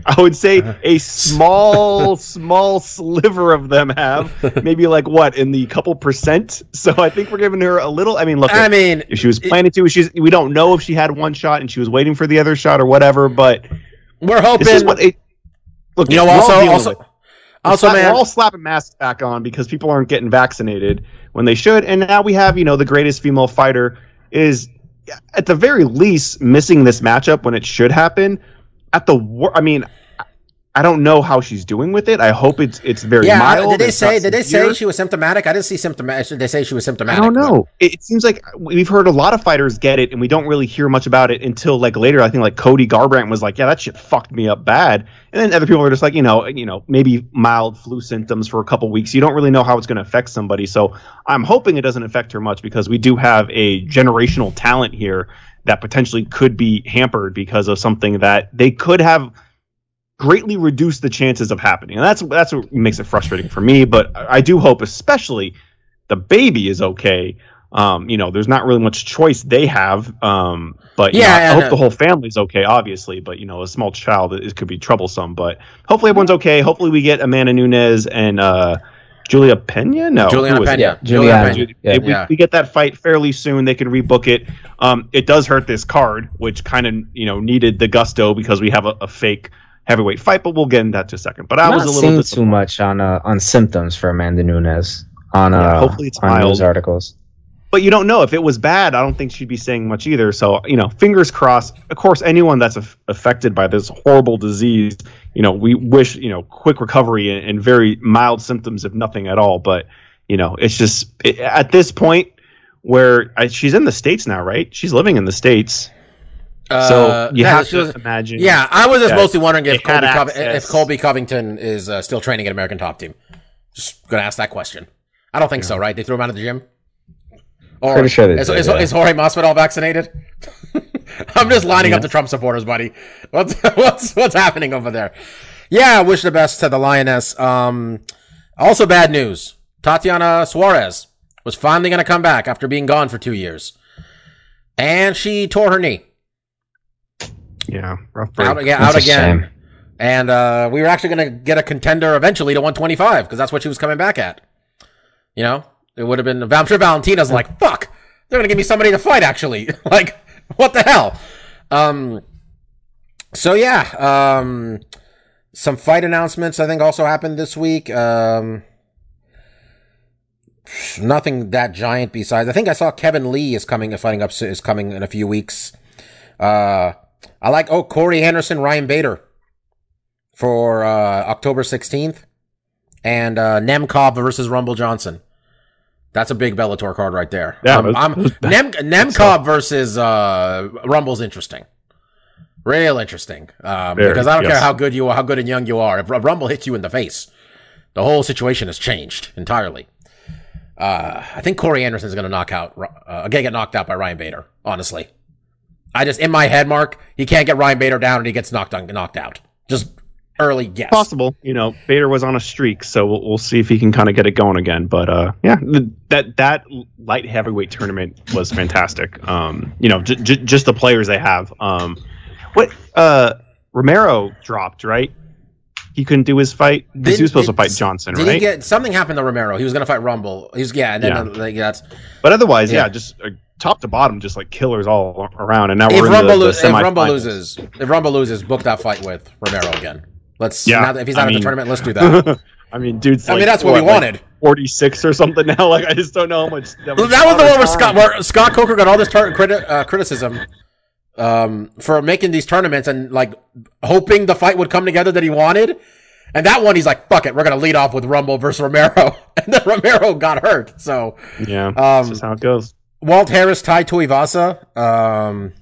I would say Uh-huh. a small, small sliver of them have maybe like what in the couple percent. So I think we're giving her a little. I mean, look, I mean, if she was planning to, she's we don't know if she had one shot and she was waiting for the other shot or whatever. But we're hoping. this is what it. Look, you know, we're also, dealing also, with also, Slap- man, we're all slapping masks back on because people aren't getting vaccinated when they should, and now we have you know the greatest female fighter is at the very least missing this matchup when it should happen. At the wor- I mean, I- I don't know how she's doing with it. I hope it's it's very yeah. mild. Did they say? Did they say she was symptomatic? I didn't see symptomatic. Did they say she was symptomatic? I don't know. It, it seems like we've heard a lot of fighters get it, and we don't really hear much about it until like later. I think like Cody Garbrandt was like, "Yeah, that shit fucked me up bad," and then other people are just like, you know, you know, maybe mild flu symptoms for a couple weeks. You don't really know how it's going to affect somebody. So I'm hoping it doesn't affect her much because we do have a generational talent here that potentially could be hampered because of something that they could have greatly reduced the chances of happening. And that's that's what makes it frustrating for me. But I I do hope, especially, the baby is okay. Um, you know, there's not really much choice they have. Um, but Yeah, know, I and, hope the whole family's okay, obviously. But you know, a small child it, it could be troublesome. But hopefully everyone's okay. Hopefully we get Amanda Nunes and uh, Julia Pena. No, Juliana who is it? Pena. Juliana. Pena. Yeah. If we, Yeah. we get that fight fairly soon, they can rebook it. Um, it does hurt this card, which kind of you know needed the gusto because we have a, a fake heavyweight fight, but we'll get into that in a second. But I Not was a little seeing too much on uh, on symptoms for Amanda Nunes on uh, Yeah, hopefully it's on mild. news articles. But you don't know if it was bad. I don't think she'd be saying much either. So you know, fingers crossed. Of course, anyone that's aff- affected by this horrible disease, you know, we wish you know quick recovery and, and very mild symptoms, if nothing at all. But you know, it's just it, at this point where I, she's in the states now, right? She's living in the states, Uh, so you yeah, have to was- imagine. Yeah, I was just mostly wondering if Colby, Cov- if Colby Covington is uh, still training at American Top Team. Just gonna ask that question. I don't think so, right? They threw him out of the gym. Or Pretty sure they is, did, is, yeah. is Jorge Masvidal vaccinated? I'm just lining up the Trump supporters, buddy. What's what's what's happening over there? Yeah, wish the best to the Lioness. Um, also bad news. Tatiana Suarez was finally going to come back after being gone for two years, and she tore her knee. yeah, rough break. Out, yeah, That's out again. shame. And uh, we were actually going to get a contender eventually to 125 because that's what she was coming back at. You know, it would have been. I'm sure Valentina's like, "Fuck, they're to give me somebody to fight." Actually, like, what the hell? Um. So yeah, um, some fight announcements I think also happened this week. Um, nothing that giant besides. I think I saw Kevin Lee is coming, fighting up is coming in a few weeks. Uh, I like oh Corey Anderson, Ryan Bader for uh, October 16th, and uh, Nemkov versus Rumble Johnson. That's a big Bellator card right there. Yeah, Um, those- I'm, Nem, Nemkov versus uh, Rumble's interesting. Real interesting. Um, Very, because I don't yes. care how good you are, how good and young you are. If Rumble hits you in the face, the whole situation has changed entirely. Uh, I think Corey Anderson is going to knock out, uh, again, get knocked out by Ryan Bader. Honestly, I just in my head, Mark, he can't get Ryan Bader down and he gets knocked on, knocked out. Just early guess. possible. You know, Bader was on a streak, so we'll, we'll see if he can kind of get it going again. But uh, yeah, th- that that light heavyweight tournament was fantastic. Um, you know, j- j- just the players they have. Um, What? Uh, Romero dropped right. He couldn't do his fight. 'Cause Did- he was supposed did- to fight Johnson, Did right? he get something happened to Romero? He was going to fight Rumble. He's yeah, and then Yeah. like, that's but otherwise, Yeah. yeah, just uh, top to bottom, just like killers all around. And now if we're in Rumble, the, the if Rumble loses, if Rumble loses, book that fight with Romero again. Let's Yeah, now that- if he's I not in the tournament, let's do that. I mean, dude's. I mean, that's what we like wanted. Forty six or something now. Like I just don't know how much. Well, that was the one where Scott where Scott Coker got all this tar- criti- uh, criticism um, for making these tournaments and like hoping the fight would come together that he wanted. And that one, he's like, "Fuck it, we're gonna lead off with Rumble versus Romero," and then Romero got hurt. So Yeah, Um, that's just how it goes. Walt Harris, Tai Tuivasa, um,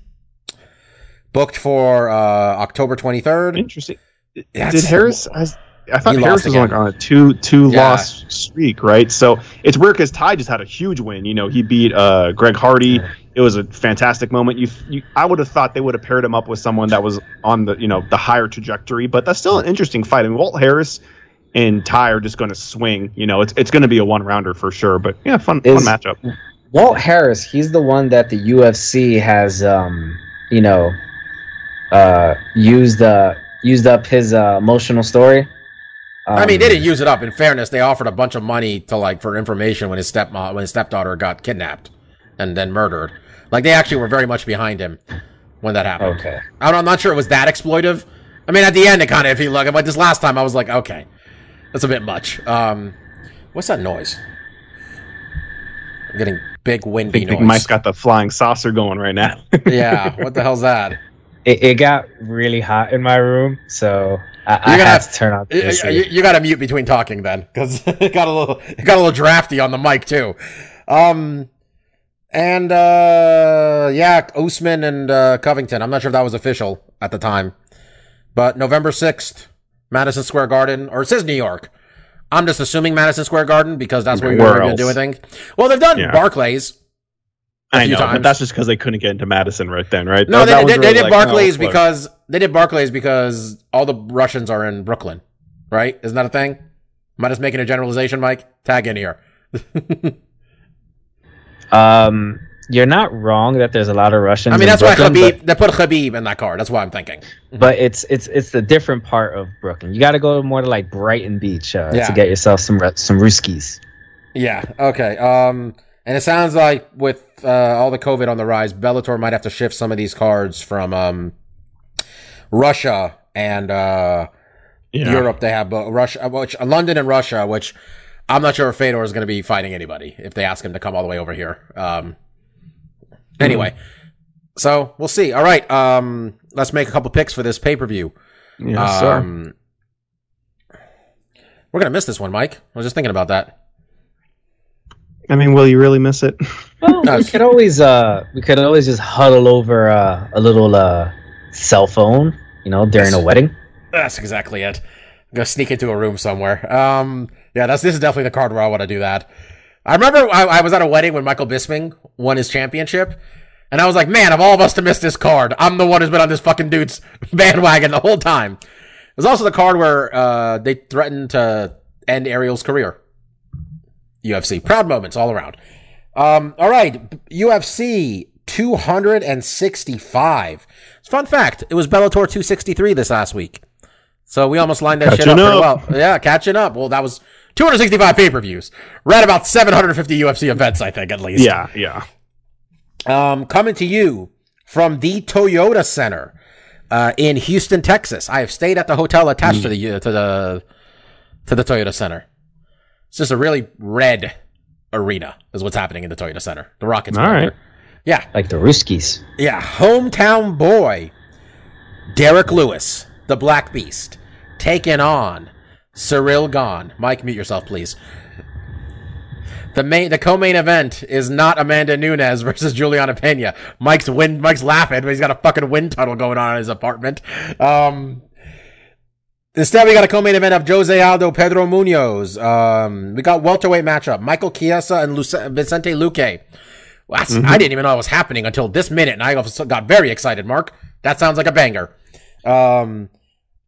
booked for uh, October twenty third. Interesting. Yeah, Did Harris? I, I thought Harris was like on a two two Yeah. loss streak, right? So it's weird because Tai just had a huge win. You know, he beat uh, Greg Hardy. It was a fantastic moment. You, you I would have thought they would have paired him up with someone that was on the you know the higher trajectory, but that's still an interesting fight. I mean, Walt Harris and Tai are just going to swing. You know, it's it's going to be a one rounder for sure. But yeah, fun Is- fun matchup. Walt Harris, he's the one that the UFC has, um, you know, uh, used uh, used up his uh, emotional story. I mean, Um, they didn't use it up. In fairness, they offered a bunch of money to like for information when his step when his stepdaughter got kidnapped and then murdered. Like they actually were very much behind him when that happened. Okay. I don't, I'm not sure it was that exploitive. I mean, at the end, it kind of if you look, but this last time, I was like, okay, that's a bit much. Um, what's that noise? I'm getting big windy I think noise. Mike's got the flying saucer going right now. yeah, what the hell's that? It, it got really hot in my room, so I, I gonna had have- to turn off the You, you, you got to mute between talking then, because it got a little it got a little drafty on the mic too. Um, and uh, yeah, Usman and uh, Covington. I'm not sure if that was official at the time, but November sixth, Madison Square Garden, or it says New York. I'm just assuming Madison Square Garden because that's where Where we've been else? doing things. Well, they've done Yeah. Barclays. A I few know, times. but that's just because they couldn't get into Madison right then, right? No, That- they, that they, they really did like, Barclays no, because they did Barclays because all the Russians are in Brooklyn, right? Isn't that a thing? Am I just making a generalization, Mike? Tag in here. Um, you're not wrong that there's a lot of Russians. I mean, in that's why Brooklyn, Khabib they put Khabib in that card. That's why I'm thinking. But, but it's it's it's the different part of Brooklyn. You got to go more to like Brighton Beach uh, Yeah. to get yourself some Ru- some Ruskies. Yeah. Okay. Um, and it sounds like with uh, all the COVID on the rise, Bellator might have to shift some of these cards from um, Russia and uh, Yeah. Europe. They have uh, Russia, which uh, London and Russia, which I'm not sure if Fedor is going to be fighting anybody if they ask him to come all the way over here. Um, anyway, so we'll see. All right, um, let's make a couple picks for this pay per view. Yes, sir. um, we're gonna miss this one, Mike. I was just thinking about that. I mean, will you really miss it? Well, we could always uh we could always just huddle over uh, a little uh cell phone, you know, during a wedding. That's exactly it. I'm gonna sneak into a room somewhere. Um, yeah, that's this is definitely the card where I want to do that. I remember I, I was at a wedding when Michael Bisping won his championship, and I was like, man, of all of us to miss this card, I'm the one who's been on this fucking dude's bandwagon the whole time. It was also the card where uh, they threatened to end Ariel's career. UFC proud moments all around. Um, all right, UFC 265. Fun fact: it was Bellator 263 this last week. So we almost lined that shit up Catching pretty up. well. Yeah, catching up. Well, that was 265 pay per views. We're at about 750 UFC events, I think, at least. yeah, yeah. Um, coming to you from the Toyota Center uh, in Houston, Texas. I have stayed at the hotel attached to the uh, to the to the Toyota Center. It's just a really red arena, is what's happening in the Toyota Center. The Rockets. All right. there. Yeah, Like the Ruskies. yeah. Hometown boy, Derek Lewis, the Black Beast, taking on Ciryl Gane. Mike, mute yourself, please. The main, the co-main event is not Amanda Nunes versus Juliana Pena. Mike's wind, Mike's laughing, but he's got a fucking wind tunnel going on in his apartment. Um, instead, we got a co-main event of Jose Aldo, Pedro Munhoz. Um, we got welterweight matchup: Michael Chiesa and Luce- Vicente Luque. Well, that's, I didn't even know it was happening until this minute, and I got very excited. Mark, that sounds like a banger. Um,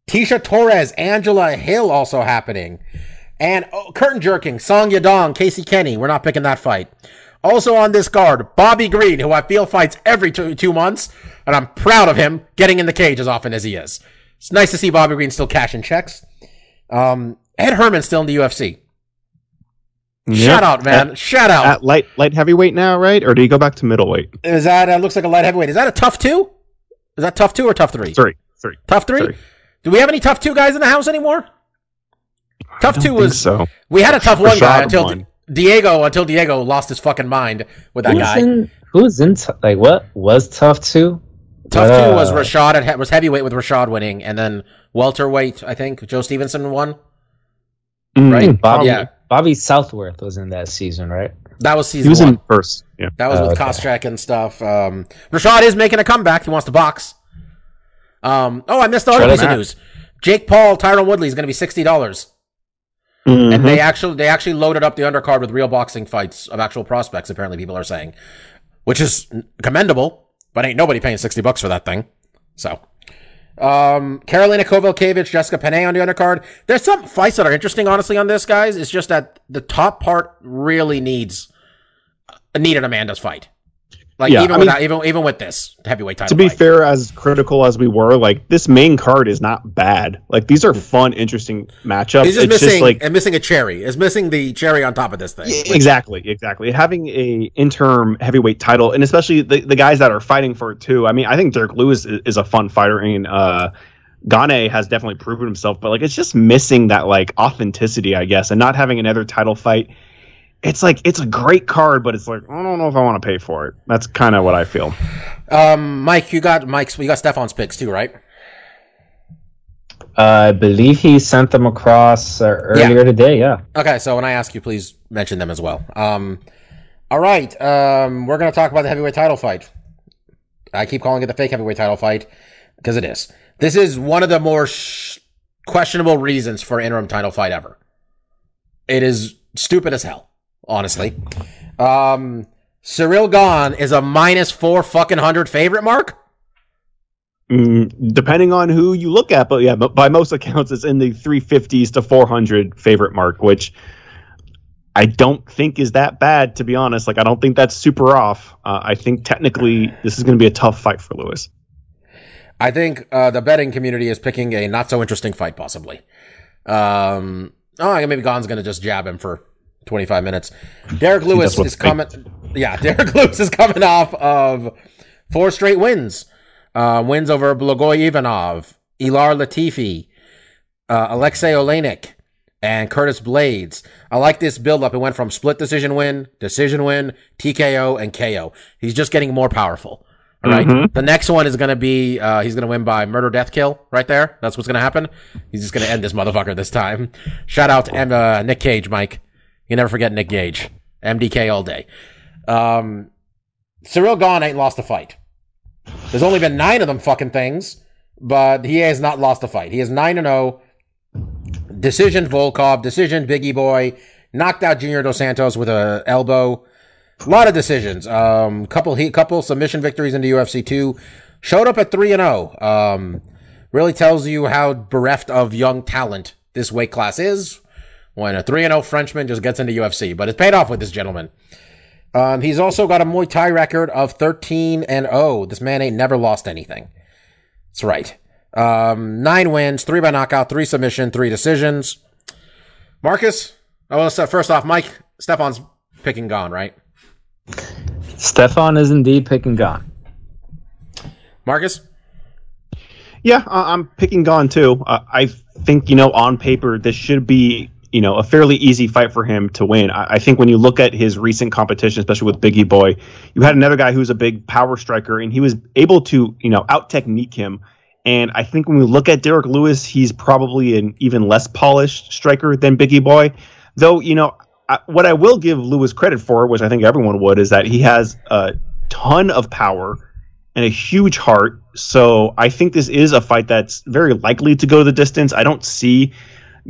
Tecia Torres, Angela Hill also happening. And oh, curtain jerking, Song Yadong, Casey Kenney. We're not picking that fight. Also on this card, Bobby Green, who I feel fights every two, two months, and I'm proud of him getting in the cage as often as he is. It's nice to see Bobby Green still cashing checks. Um, Ed Herman still in the UFC. Shout out, man! At, Shout out. at light light heavyweight now, right? Or do you go back to middleweight? Is that uh, looks like a light heavyweight? Is that a tough two? Is that tough two or tough three? Three, three. Tough three. Three. Do we have any tough two guys in the house anymore? Tough I two don't was think so. we had a tough one guy until won. Diego until Diego lost his fucking mind with that Who's guy. in? Who's in? T- like what was tough too? Tough Uh, two was Rashad. It was heavyweight with Rashad winning, and then welterweight. I think Joe Stevenson won. Mm, Right? Bobby. Yeah. Bobby Southworth was in that season, right? That was season. He was one. in first. Yeah. That was Oh, with okay. Koscheck and stuff. Um, Rashad is making a comeback. He wants to box. Um, oh, I missed the other piece of news. Jake Paul, Tyron Woodley is going to be sixty dollars, Mhm. and they actually they actually loaded up the undercard with real boxing fights of actual prospects. Apparently, people are saying, which is commendable, but ain't nobody paying sixty bucks for that thing. So, um, Karolina Kowalkiewicz, Jessica Penne on the undercard. There's some fights that are interesting, honestly, on this, guys. It's just that the top part really needs needed Amanda's fight. Like Yeah, even I mean- even even with this heavyweight title. to be fair, as critical as we were, like this main card is not bad. Like these are fun, interesting matchups. he's just it's missing just like and missing a cherry. Is missing the cherry on top of this thing. Yeah, exactly, exactly. Having a interim heavyweight title, and especially the, the guys that are fighting for it too. I mean, I think Derek Lewis is, is a fun fighter, and uh, Gane has definitely proven himself. But like, it's just missing that like authenticity, I guess, and not having another title fight. It's like it's a great card, but it's like I don't know if I want to pay for it. That's kind of what I feel. Um, Mike, you got Mike's. You got Stefan's picks too, right? Uh, I believe he sent them across uh, earlier today. Yeah. Okay, so when I ask you, please mention them as well. Um, all right, um, we're gonna talk about the heavyweight title fight. I keep calling it the fake heavyweight title fight because it is. This is one of the more sh- questionable reasons for interim title fight ever. It is stupid as hell, honestly. Um, Ciryl Gane is a minus four fucking hundred favorite mark. Mm, depending on who you look at, but yeah, but by most accounts, it's in the 350s to 400 favorite mark, which I don't think is that bad, to be honest. Like, I don't think that's super off. Uh, I think technically this is going to be a tough fight for Lewis. I think uh, the betting community is picking a not so interesting fight, possibly. Um, oh, maybe Gane's going to just jab him for 25 minutes. Derek Lewis is what is they- coming. Yeah, Derek Lewis is coming off of four straight wins. Uh, wins over Blagoy Ivanov, Ilir Latifi, uh, Aleksei Oleinik, and Curtis Blaydes. I like this build up. It went from split decision win, decision win, TKO, and KO. He's just getting more powerful. All right? Mhm. The next one is going to be, uh, he's going to win by murder, death, kill right there. That's what's going to happen. He's just going to end this motherfucker this time. Shout out to M- uh, Nick Gage, Mike. You never forget Nick Gage. MDK all day. Um, Ciryl Gane ain't lost a fight. There's only been nine of them fucking things, but he has not lost a fight. He is 9 and 0. Decision Volkov, decision Bigi Boy, knocked out Junior Dos Santos with a elbow. A lot of decisions. Um, couple he couple submission victories into UFC 2. Showed up at 3 and 0. Um, really tells you how bereft of young talent this weight class is when a 3 and 0 Frenchman just gets into UFC, but it's paid off with this gentleman. Um, he's also got a Muay Thai record of 13 and 0. This man ain't never lost anything. That's right. Um, nine wins, three by knockout, three submission, three decisions. Marcus, oh, well, so first off, Mike, Stefan's picking Gane, right? Stefan is indeed picking Gane. Marcus? Yeah, I- I'm picking Gane too. Uh, I think you know on paper this should be you know a fairly easy fight for him to win. I, I think when you look at his recent competition, especially with Bigi Boy, you had another guy who's a big power striker, and he was able to you know out technique him. And I think when we look at Derek Lewis, he's probably an even less polished striker than Bigi Boy. Though you know I, what I will give Lewis credit for, which I think everyone would, is that he has a ton of power and a huge heart. So I think this is a fight that's very likely to go the distance. I don't see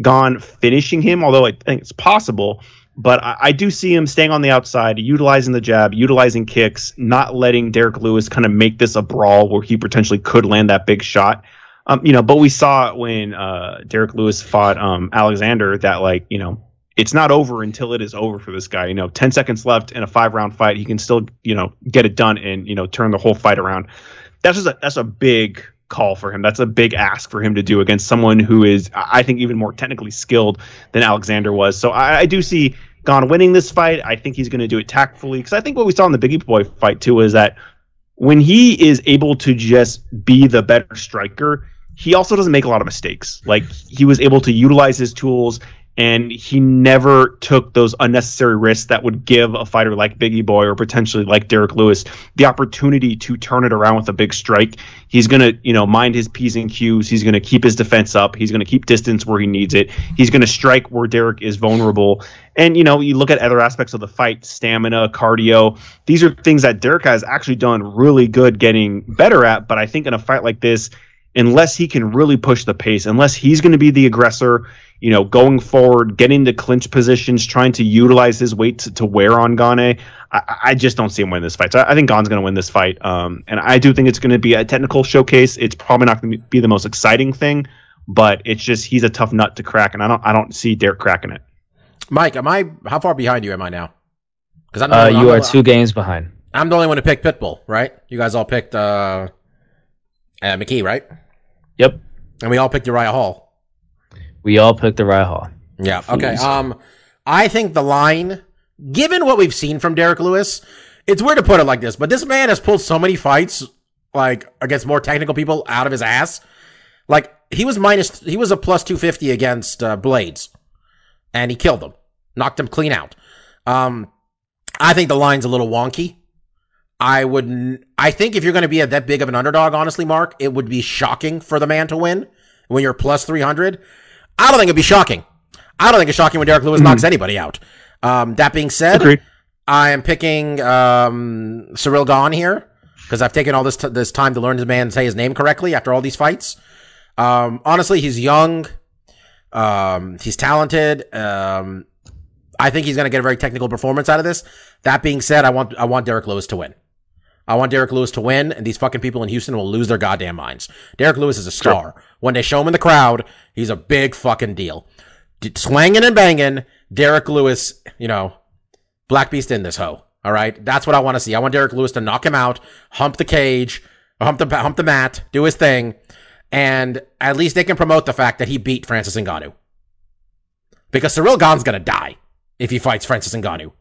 Gane finishing him, although I think it's possible. But I, I do see him staying on the outside, utilizing the jab, utilizing kicks, not letting Derek Lewis kind of make this a brawl where he potentially could land that big shot. Um, you know, but we saw when uh, Derek Lewis fought um, Alexander that like you know it's not over until it is over for this guy. You know, 10 seconds left in a five round fight. He can still, you know, get it done and, you know, turn the whole fight around. That's just a, that's a big call for him. That's a big ask for him to do against someone who is, I think, even more technically skilled than Alexander was. So I, I do see Gane winning this fight. I think he's going to do it tactfully because I think what we saw in the Bigi Boy fight too is that when he is able to just be the better striker, he also doesn't make a lot of mistakes. Like he was able to utilize his tools and he never took those unnecessary risks that would give a fighter like Bigi Boy or potentially like Derek Lewis the opportunity to turn it around with a big strike. He's going to, you know, mind his P's and Q's. He's going to keep his defense up. He's going to keep distance where he needs it. He's going to strike where Derek is vulnerable. And, you know, you look at other aspects of the fight, stamina, cardio. These are things that Derek has actually done really good getting better at. But I think in a fight like this, unless he can really push the pace, unless he's going to be the aggressor, you know, going forward, getting to clinch positions, trying to utilize his weight to, to wear on Gane, I, I, just don't see him win this fight. So I, I think Gane's going to win this fight. Um, and I do think it's going to be a technical showcase. It's probably not going to be the most exciting thing, but it's just he's a tough nut to crack, and I don't I don't see Derek cracking it. Mike, am I how far behind you am I now? Because uh, you are two games behind. I'm the only one to pick Pitbull, right? You guys all picked uh, uh McKee, right? Yep. And we all picked Uriah Hall. We all picked Uriah Hall. Yeah. Okay. Um, I think the line, given what we've seen from Derek Lewis, it's weird to put it like this, but this man has pulled so many fights, like against more technical people, out of his ass. Like he was minus, he was a plus two fifty against uh, Blaydes, and he killed him, knocked him clean out. Um, I think the line's a little wonky. I would, I think if you're going to be a, that big of an underdog, honestly, Mark, it would be shocking for the man to win when you're plus 300. I don't think it'd be shocking. I don't think it's shocking when Derek Lewis mm-hmm. knocks anybody out. Um, that being said, Agreed. I am picking um, Ciryl Gane here because I've taken all this t- this time to learn the man and say his name correctly after all these fights. Um, honestly, he's young. Um, he's talented. Um, I think he's going to get a very technical performance out of this. That being said, I want I want Derek Lewis to win. I want Derek Lewis to win, and these fucking people in Houston will lose their goddamn minds. Derek Lewis is a star. Sure. When they show him in the crowd, he's a big fucking deal. D- swanging and banging, Derek Lewis, you know, Black Beast in this hoe. All right, that's what I want to see. I want Derek Lewis to knock him out, hump the cage, hump the hump the mat, do his thing, and at least they can promote the fact that he beat Francis Ngannou. Because Ciryl Gane's gonna die if he fights Francis Ngannou.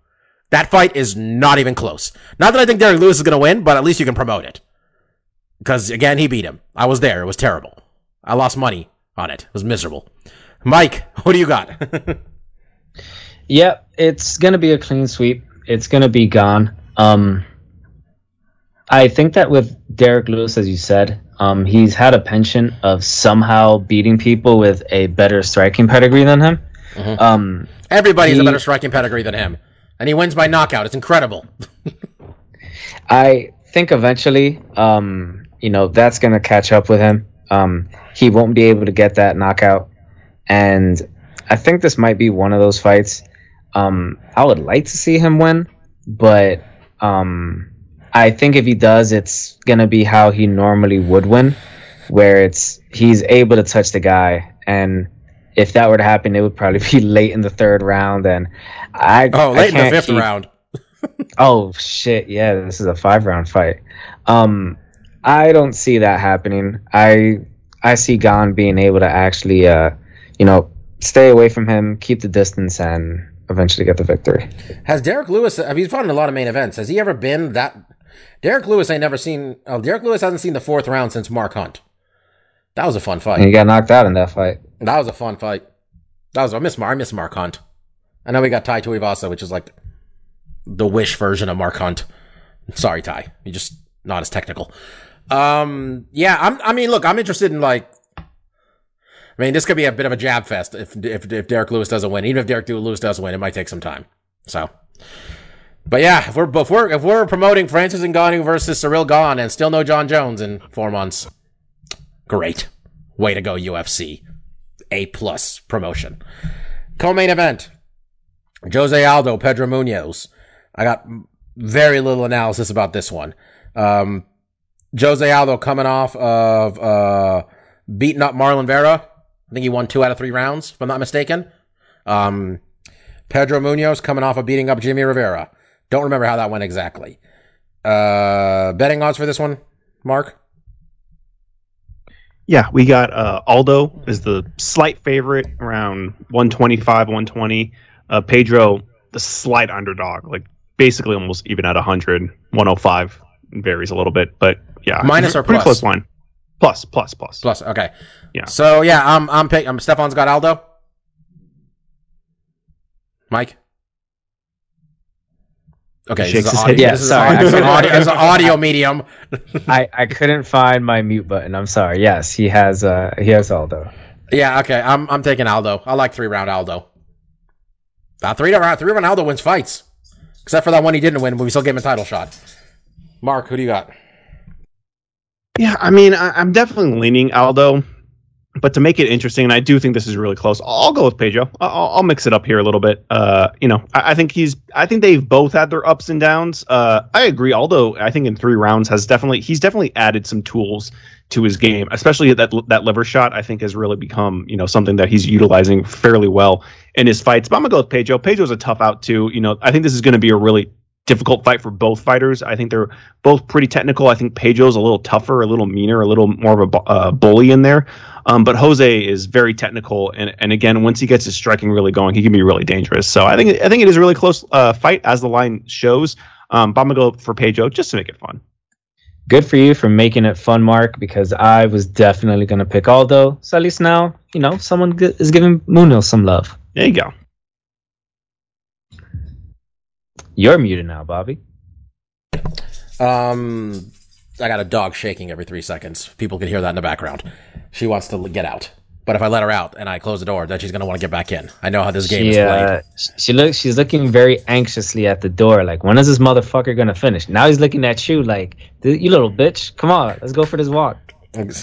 That fight is not even close. Not that I think Derek Lewis is going to win, but at least you can promote it. Because again, he beat him. I was there. It was terrible. I lost money on it. It was miserable. Mike, what do you got? yep, it's going to be a clean sweep. It's going to be Gane. Um, I think that with Derek Lewis, as you said, um, he's had a penchant of somehow beating people with a better striking pedigree than him. Mm-hmm. Um, Everybody's he, a better striking pedigree than him and he wins by knockout. It's incredible. I think eventually, um, you know, that's going to catch up with him. Um, he won't be able to get that knockout, and I think this might be one of those fights. Um, I would like to see him win, but um, I think if he does, it's gonna be how he normally would win, where it's he's able to touch the guy and if that were to happen, it would probably be late in the third round. And I oh, late I in the fifth keep... round. oh shit! Yeah, this is a five round fight. Um, I don't see that happening. I I see Gane being able to actually, uh, you know, stay away from him, keep the distance, and eventually get the victory. Has Derek Lewis? Have you fought in a lot of main events? Has he ever been that? Derek Lewis ain't never seen. Oh, Derek Lewis hasn't seen the fourth round since Mark Hunt. That was a fun fight. And he got knocked out in that fight. That was a fun fight. That was I miss Mark. I miss Mark Hunt. I know we got Tai Tuivasa, which is like the Wish version of Mark Hunt. Sorry, Tai. You're just not as technical. Um, yeah, I'm. I mean, look, I'm interested in like. I mean, this could be a bit of a jab fest if if, if Derek Lewis doesn't win. Even if Derek Lewis does win, it might take some time. So, but yeah, if we're if we're if we're promoting Francis Ngannou versus Ciryl Gane and still no Jon Jones in four months, great, way to go UFC. A plus promotion. Co-main event: Jose Aldo, Pedro Munhoz. I got very little analysis about this one. Um, Jose Aldo coming off of uh, beating up Marlon Vera. I think he won two out of three rounds, if I'm not mistaken. Um, Pedro Munhoz coming off of beating up Jimmy Rivera. Don't remember how that went exactly. Uh, betting odds for this one, Mark? Yeah, we got uh, Aldo is the slight favorite around 125, 120. Uh, Pedro, the slight underdog, like basically almost even at 100, 105. Varies a little bit, but yeah, Minus or pretty plus? close line. Plus, plus, plus. Plus, okay. Yeah. So yeah, I'm I'm pick. I'm Stefan's got Aldo. Mike. Okay, He shakes his audio, head. Yeah, sorry. an, an audio, this an audio medium. I, I couldn't find my mute button. I'm sorry. Yes, he has uh he has Aldo. Yeah, okay. I'm I'm taking Aldo. I like three round Aldo. Uh, three round three round Aldo wins fights, except for that one he didn't win, but we still gave him a title shot. Mark, who do you got? Yeah, I mean, I, I'm definitely leaning Aldo, but to make it interesting, and I do think this is really close. I'll go with Pedro. I'll, I'll mix it up here a little bit. Uh, you know, I, I think he's. I think they've both had their ups and downs. Uh, I agree. Aldo, I think in three rounds has definitely he's definitely added some tools to his game, especially that that liver shot. I think has really become you know something that he's utilizing fairly well in his fights. But I'm gonna go with Pedro. Pedro's a tough out too. You know, I think this is going to be a really difficult fight for both fighters. I think they're both pretty technical. I think Pedro's a little tougher, a little meaner, a little more of a uh, bully in there. Um, but Jose is very technical, and and again, once he gets his striking really going, he can be really dangerous. So I think I think it is a really close uh, fight as the line shows. Um, but I'm gonna go for Pedro just to make it fun. Good for you for making it fun, Mark, because I was definitely gonna pick Aldo. So at least now, you know, someone g- is giving Munhoz some love. There you go. You're muted now, Bobby. Um, I got a dog shaking every three seconds. People can hear that in the background. She wants to get out, but if I let her out and I close the door, then she's gonna want to get back in. I know how this game is She, played. uh, she looks. She's looking very anxiously at the door. Like, when is this motherfucker gonna finish? Now he's looking at you like, you little bitch. Come on, let's go for this walk.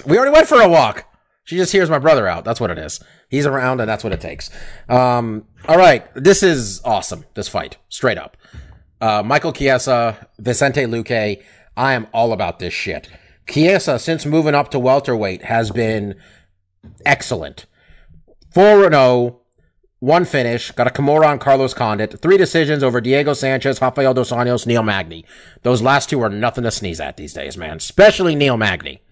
We already went for a walk. She just hears my brother out. That's what it is. He's around, and that's what it takes. Um, all right, this is awesome. This fight, straight up. Uh, Michael Chiesa, Vicente Luque. I am all about this shit. Chiesa, since moving up to welterweight, has been excellent. Four and zero, one finish. Got a Kimura on Carlos Condit. Three decisions over Diego Sanchez, Rafael dos Anjos, Neil Magny. Those last two are nothing to sneeze at these days, man. Especially Neil Magny.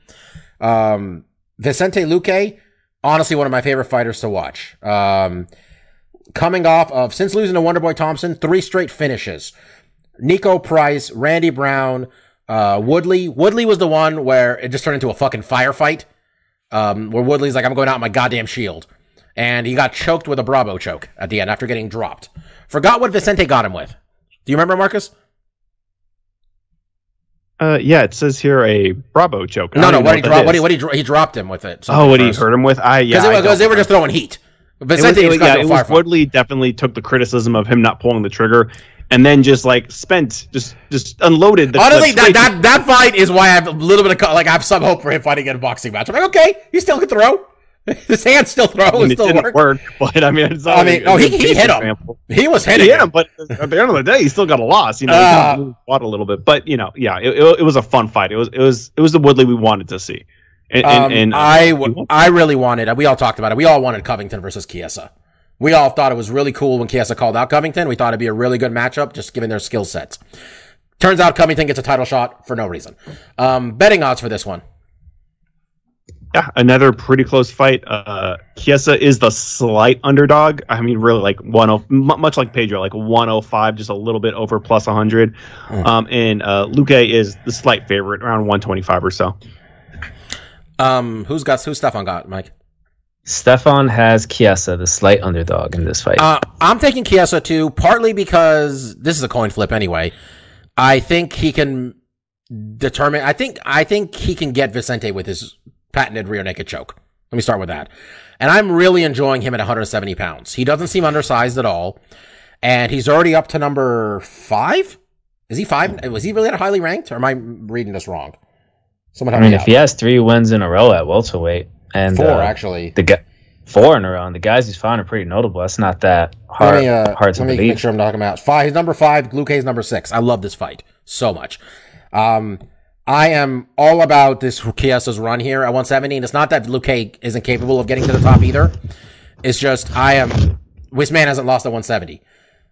Um, Vicente Luque, honestly, one of my favorite fighters to watch. Um, coming off of, since losing to Wonderboy Thompson, three straight finishes. Niko Price, Randy Brown, uh, Woodley. Woodley was the one where it just turned into a fucking firefight. Um, where Woodley's like, I'm going out my goddamn shield. And he got choked with a Brabo choke at the end after getting dropped. Forgot what Vicente got him with. Do you remember, Marcus? Uh, yeah, it says here a Brabo choke. No, no. What he dropped? What he what he dro- he dropped him with it. Oh, what he hurt him with? I yeah, because they, were just throwing heat. It Vicente it was- got yeah, it was. Woodley definitely took the criticism of him not pulling the trigger, and then just like spent just just unloaded. The Honestly, that, that that fight is why I have a little bit of like I have some hope for him fighting in a boxing match. I'm like, okay, he still can throw. His hand still throw. I mean, It it still didn't work. work, but I mean, it's I mean, oh, he- he hit him. example. He was hitting hit him. him, but at the end of the day, he still got a loss. You know, Uh, he fought a little bit, but you know, yeah, it, it, it was a fun fight. It was it was it was the Woodley we wanted to see. And, and, Um, and, uh, I he w- won. I really wanted. We all talked about it. We all wanted Covington versus Chiesa. We all thought it was really cool when Chiesa called out Covington. We thought it'd be a really good matchup, just given their skill sets. Turns out Covington gets a title shot for no reason. Um, betting odds for this one. Yeah, another pretty close fight. Uh, Chiesa is the slight underdog. I mean, really, like one oh, much like Pedro, like one oh five, just a little bit over plus hundred. Hmm. Um, and uh, Luque is the slight favorite, around one twenty five or so. Um, who's got who's Stefan got, Mike? Stefan has Chiesa, the slight underdog in this fight. Uh, I'm taking Chiesa too, partly because this is a coin flip anyway. I think he can determine. I think I think he can get Vicente with his patented rear naked choke. Let me start with that. And I'm really enjoying him at 170 pounds. He doesn't seem undersized at all, and he's already up to number five. Is he five? Was he really highly ranked, or am I reading this wrong? Someone I mean, me if out. he has three wins in a row at welterweight and Four uh, actually. the guy four in a row, and the guys he's found are pretty notable. That's not that hard, let me, uh, hard to let me believe. make sure I'm talking about five. He's number five. Luque's number six. I love this fight so much. Um, I am all about this Chiesa's run here at 170, and it's not that Luque isn't capable of getting to the top either. It's just I am. This man hasn't lost at 170.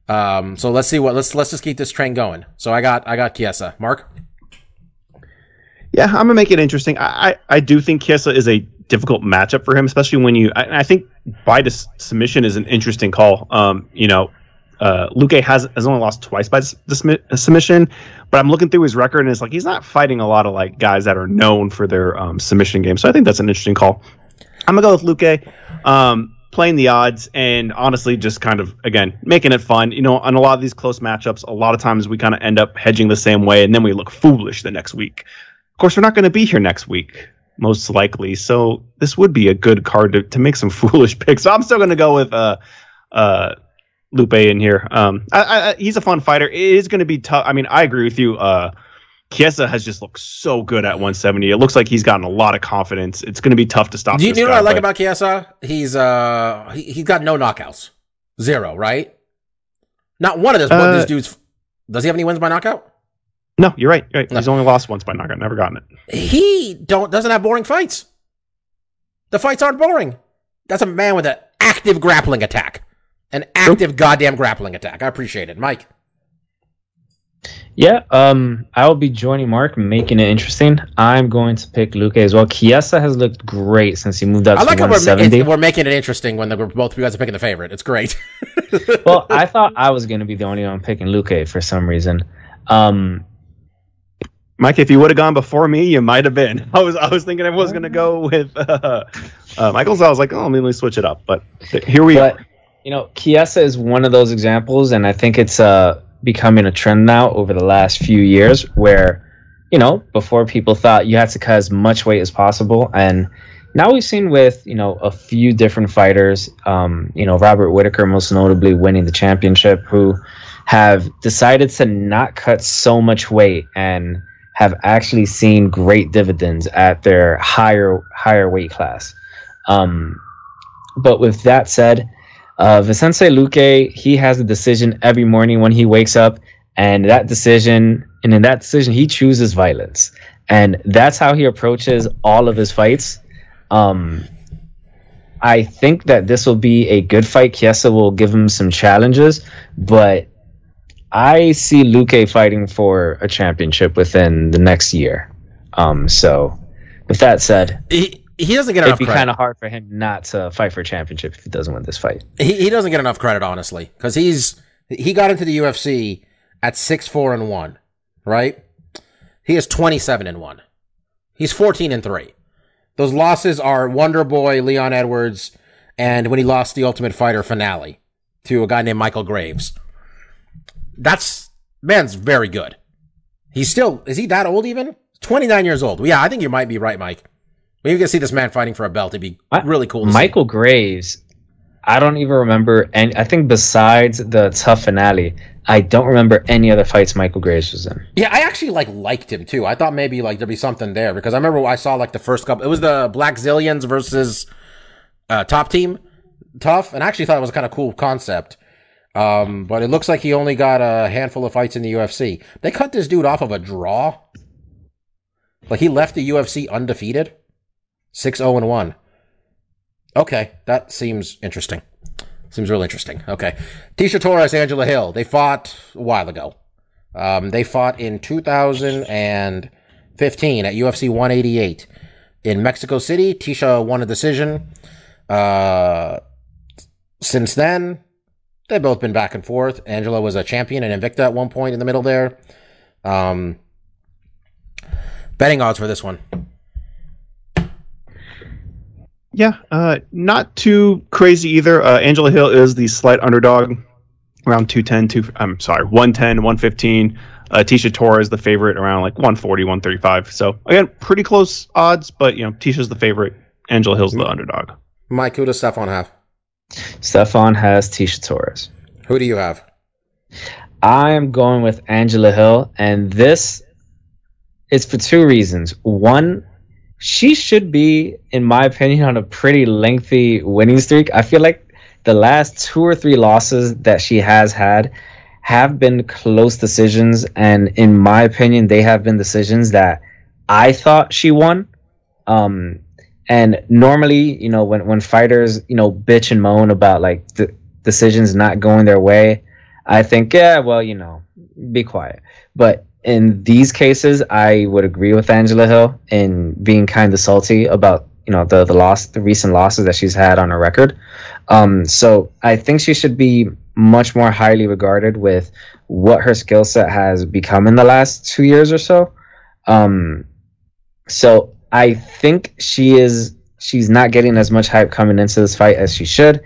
Um, so let's see what let's let's just keep this train going. So I got I got Chiesa. Mark. Yeah, I'm gonna make it interesting. I I, I do think Chiesa is a difficult matchup for him, especially when you. I, I think by dis- submission is an interesting call. Um, you know, uh, Luque has has only lost twice by dis- dismi- submission, but I'm looking through his record and it's like he's not fighting a lot of like guys that are known for their um, submission game. So I think that's an interesting call. I'm gonna go with Luque. Um, playing the odds and honestly just kind of again making it fun you know on a lot of these close matchups a lot of times we kind of end up hedging the same way and then we look foolish the next week of course we're not going to be here next week most likely so this would be a good card to, to make some foolish picks so i'm still going to go with uh uh Luque in here um I, I, he's a fun fighter it is going to be tough i mean i agree with you uh Chiesa has just looked so good at 170. It looks like he's gotten a lot of confidence. It's going to be tough to stop. Do you, you know guy, what I like about Chiesa? He's uh he, he's got no knockouts, zero, right? Not one of this. Uh, this dude's. Does he have any wins by knockout? No, you're right. You're right. No. He's only lost once by knockout. Never gotten it. He don't doesn't have boring fights. The fights aren't boring. That's a man with an active grappling attack, an active goddamn grappling attack. I appreciate it, Mike. Yeah, um, I will be joining Mark, making it interesting. I'm going to pick Luque as well. Chiesa has looked great since he moved up I to like how we're, ma- 170. we're making it interesting when the, both of you guys are picking the favorite. It's great. well, I thought I was going to be the only one picking Luque for some reason. Um, Mike, if you would have gone before me, you might have been. I was I was thinking I was going to go with uh, uh, Michael's. I was like, oh, let me switch it up. But here we but are. you know, Chiesa is one of those examples, and I think it's uh, becoming a trend now over the last few years, where you know before people thought you had to cut as much weight as possible, and now we've seen with you know a few different fighters, um, you know Robert Whitaker most notably winning the championship, who have decided to not cut so much weight and have actually seen great dividends at their higher higher weight class. Um, but with that said, uh, Vicente Luque, he has a decision every morning when he wakes up, and that decision, and in that decision, he chooses violence, and that's how he approaches all of his fights. Um, I think that this will be a good fight. Chiesa will give him some challenges, but I see Luque fighting for a championship within the next year. Um, so, with that said, he he doesn't get enough. it'd be kind of hard for him not to fight for a championship if he doesn't win this fight. he, he doesn't get enough credit, honestly, because he's he got into the UFC at six four and one, right? He is twenty seven and one. He's fourteen and three. Those losses are Wonder Boy, Leon Edwards, and when he lost the Ultimate Fighter finale to a guy named Michael Graves. That's man's very good. He's still is he that old even? Twenty nine years old. Yeah, I think you might be right, Mike. Maybe we can see this man fighting for a belt. It'd be really cool. To see. Michael Graves, I don't even remember, and I think besides the TUF finale, I don't remember any other fights Michael Graves was in. Yeah, I actually like liked him too. I thought maybe like there'd be something there because I remember I saw like the first couple. It was the Blackzilians versus uh, Top Team, TUF, and I actually thought it was a kind of cool concept. Um, but it looks like he only got a handful of fights in the UFC. They cut this dude off of a draw. Like he left the UFC undefeated, six zero and one. Okay, that seems interesting. Seems real interesting. Okay, Tecia Torres, Angela Hill. They fought a while ago. Um, they fought in 2015 at UFC 188 in Mexico City. Tecia won a decision. Uh, since then, they've both been back and forth. Angela was a champion and Invicta at one point in the middle there. Um, betting odds for this one. Yeah, uh, not too crazy either. Uh, Angela Hill is the slight underdog, around 210, two, I'm sorry, 110, 115. Uh, Tecia Torres the favorite around like 140, 135. So again, pretty close odds, but you know, Tecia's the favorite. Angela Hill's the underdog. Mike, who does Stefan have? Stefan has Tecia Torres. Who do you have? I am going with Angela Hill, and this is for two reasons. One, she should be, in my opinion, on a pretty lengthy winning streak. I feel like the last two or three losses that she has had have been close decisions, and in my opinion, they have been decisions that I thought she won. Um, and normally, you know, when when fighters, you know, bitch and moan about like the decisions not going their way, I think, yeah, well, you know, be quiet. But in these cases, I would agree with Angela Hill in being kind of salty about you know the the loss, the recent losses that she's had on her record. Um, so I think she should be much more highly regarded with what her skill set has become in the last two years or so. Um, so I think she is she's not getting as much hype coming into this fight as she should.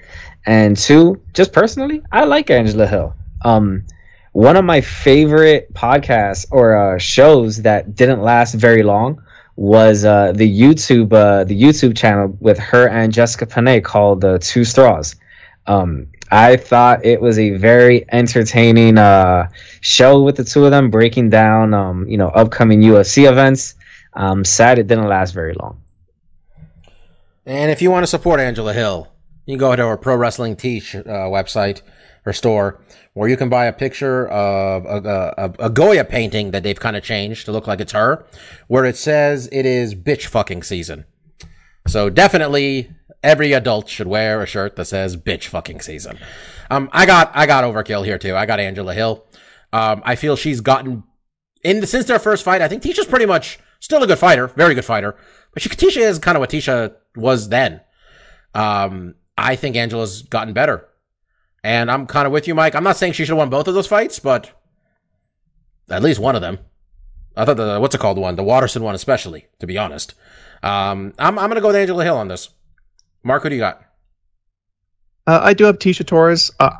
And two, just personally, I like Angela Hill. Um, one of my favorite podcasts or uh, shows that didn't last very long was uh, the YouTube uh, the YouTube channel with her and Jessica Penne called uh, Two Straws. Um, I thought it was a very entertaining uh, show with the two of them breaking down um, you know upcoming UFC events. Um, sad it didn't last very long. And if you want to support Angela Hill, you can go to our Pro Wrestling Tees uh, website or store where you can buy a picture of a, a, a Goya painting that they've kind of changed to look like it's her, where it says it is bitch fucking season. So definitely every adult should wear a shirt that says bitch fucking season. Um, I got, I got overkill here too. I got Angela Hill. Um, I feel she's gotten in the, since their first fight. I think Tecia's pretty much still a good fighter, very good fighter, but she, Tecia is kind of what Tecia was then. Um, I think Angela's gotten better. And I'm kind of with you, Mike. I'm not saying she should have won both of those fights, but at least one of them. I thought the, what's it called one? The Waterson one, especially, to be honest. Um, I'm, I'm going to go with Angela Hill on this. Mark, who do you got? Uh, I do have Tecia Torres. Uh,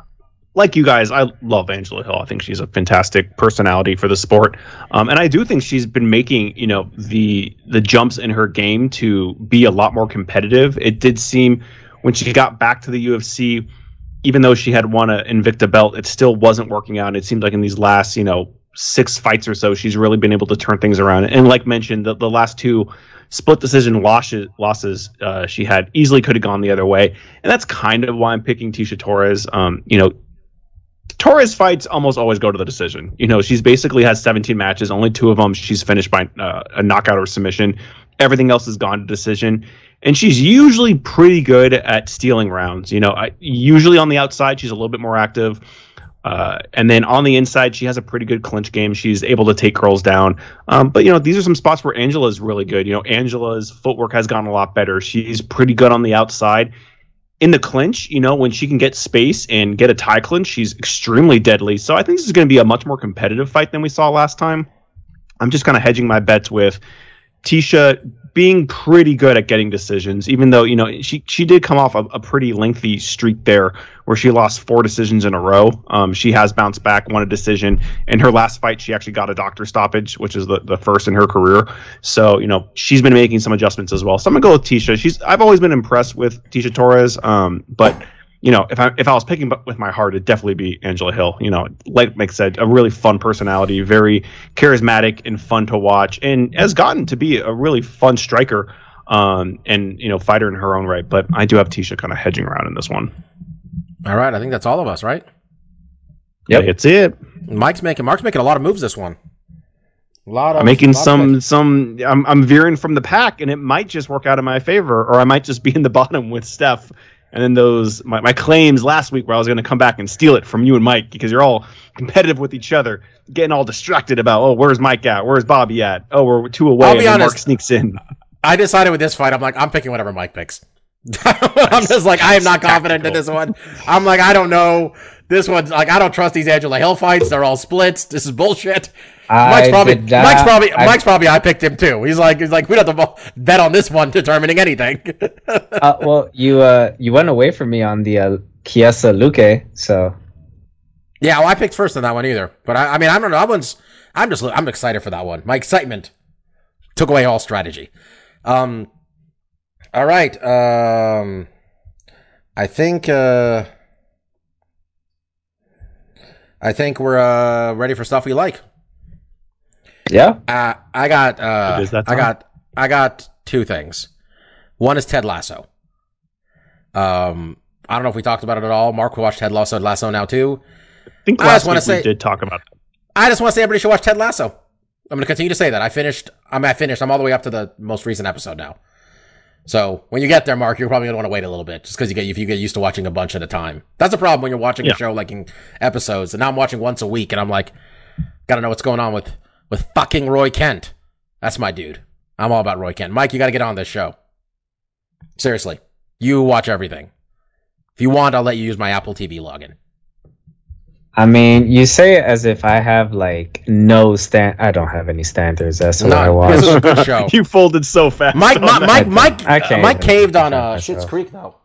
like you guys, I love Angela Hill. I think she's a fantastic personality for the sport, um, and I do think she's been making you know the the jumps in her game to be a lot more competitive. It did seem when she got back to the UFC, even though she had won an Invicta belt, it still wasn't working out. It seemed like in these last you know six fights or so, she's really been able to turn things around. And like mentioned, the, the last two split decision losses, losses uh, she had easily could have gone the other way, and that's kind of why I'm picking Tecia Torres. Um, you know, Torres fights almost always go to the decision. You know, she's basically has 17 matches, only two of them she's finished by uh, a knockout or submission. Everything else has gone to decision, and she's usually pretty good at stealing rounds. You know, I, usually on the outside she's a little bit more active. Uh, and then on the inside, she has a pretty good clinch game. She's able to take girls down. Um, but you know, these are some spots where Angela is really good. You know, Angela's footwork has gotten a lot better. She's pretty good on the outside. In the clinch, you know, when she can get space and get a tie clinch, she's extremely deadly. So I think this is going to be a much more competitive fight than we saw last time. I'm just kind of hedging my bets with Tecia being pretty good at getting decisions, even though you know she she did come off a, a pretty lengthy streak there where she lost four decisions in a row. Um, she has bounced back, won a decision. In her last fight, she actually got a doctor stoppage, which is the, the first in her career. So you know she's been making some adjustments as well. So I'm gonna go with Tecia. She's I've always been impressed with Tecia Torres, um, but you know, if I if I was picking with my heart, it'd definitely be Angela Hill. You know, like Mike said, a really fun personality, very charismatic and fun to watch, and has gotten to be a really fun striker, um, and you know, fighter in her own right. But I do have Tecia kind of hedging around in this one. All right, I think that's all of us, right? Yep, it's it. Mike's making Mark's making a lot of moves this one. A lot of I'm making lot some picks. some. I'm I'm veering from the pack, and it might just work out in my favor, or I might just be in the bottom with Steph. And then those my, my claims last week where I was going to come back and steal it from you and Mike because you're all competitive with each other, getting all distracted about oh where's Mike at, where's Bobby at, oh we're two away, I'll be and then Mark sneaks in. I decided with this fight, I'm like, I'm picking whatever Mike picks. I'm just like, I am not confident in this one. I'm like, I don't know. This one's like, I don't trust these Angela Hill fights. They're all splits. This is bullshit. Mike's probably, not- Mike's probably, I- Mike's probably, I picked him too. He's like, he's like, we don't have to bet on this one determining anything. uh, well, you uh, you went away from me on the uh, Chiesa Luque, so yeah, well, I picked first on that one either. But I, I mean, I don't know. That one's, I'm just, I'm excited for that one. My excitement took away all strategy. Um, all right. Um, I think, uh, I think we're uh, ready for stuff we like. yeah. Uh, I got, uh, It is that I got, I got two things. One is Ted Lasso. Um, I don't know if we talked about it at all. Mark watched Ted Lasso, Lasso now too. I think I just wanna week say- we did talk about it. I just want to say everybody should watch Ted Lasso. I'm going to continue to say that. I finished. I'm I finished. I'm all the way up to the most recent episode now. So when you get there, Mark, you're probably gonna want to wait a little bit, just because you get if you get used to watching a bunch at a time. That's a problem when you're watching Yeah. a show like in episodes, and now I'm watching once a week, and I'm like, gotta know what's going on with with fucking Roy Kent. That's my dude. I'm all about Roy Kent. Mike, you gotta get on this show. Seriously, you watch everything. If you want, I'll let you use my Apple TV login. I mean, you say it as if I have like no stand. I don't have any standards That's to what I No, watch. this is a good show. you folded so fast. Mike, Mike. Mike, Mike, I can't Mike caved on defend uh, myself. Schitt's Creek though.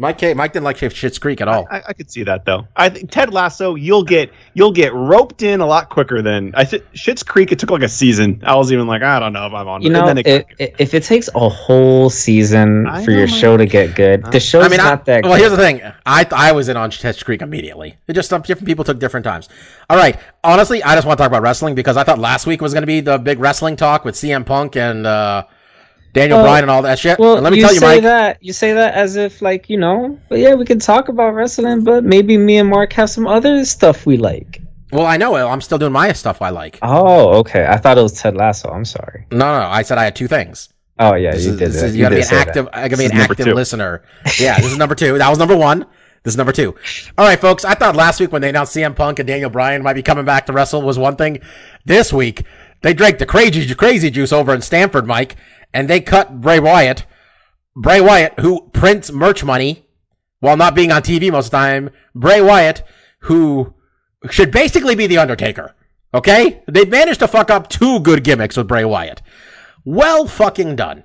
Mike, Mike didn't like Schitt's Creek at all. I, I could see that though. I think Ted Lasso, you'll get you'll get roped in a lot quicker than I think. Schitt's Creek, it took like a season. I was even like, I don't know if I'm on. You and know, then it, it, it, if it takes a whole season I for your man. show to get good, the show's I mean, I, not that well, good. here's the thing. I I was in on Schitt's Creek immediately. It just some different people took different times. All right, honestly, I just want to talk about wrestling because I thought last week was going to be the big wrestling talk with CM Punk and uh, Daniel Well- Bryan and all that shit. Well, and let me you tell you, say Mike. that you say that as if like you know, but yeah, we can talk about wrestling, but maybe me and Mark have some other stuff we like. Well, I know. I'm still doing my stuff I like. Oh, okay. I thought it was Ted Lasso. I'm sorry. No, no, I said I had two things. Oh yeah, This you is, did this that. is- you You gotta be an say that. active. I gotta be an active two. listener. Yeah, this is number two. That was number one. This is number two. All right, folks. I thought last week when they announced CM Punk and Daniel Bryan might be coming back to wrestle was one thing. This week they drank the crazy crazy juice over in Stamford, Mike, and they cut Bray Wyatt. Bray Wyatt, who prints merch money while not being on TV most of the time. Bray Wyatt, who should basically be the Undertaker. Okay, they managed to fuck up two good gimmicks with Bray Wyatt. Well, fucking done.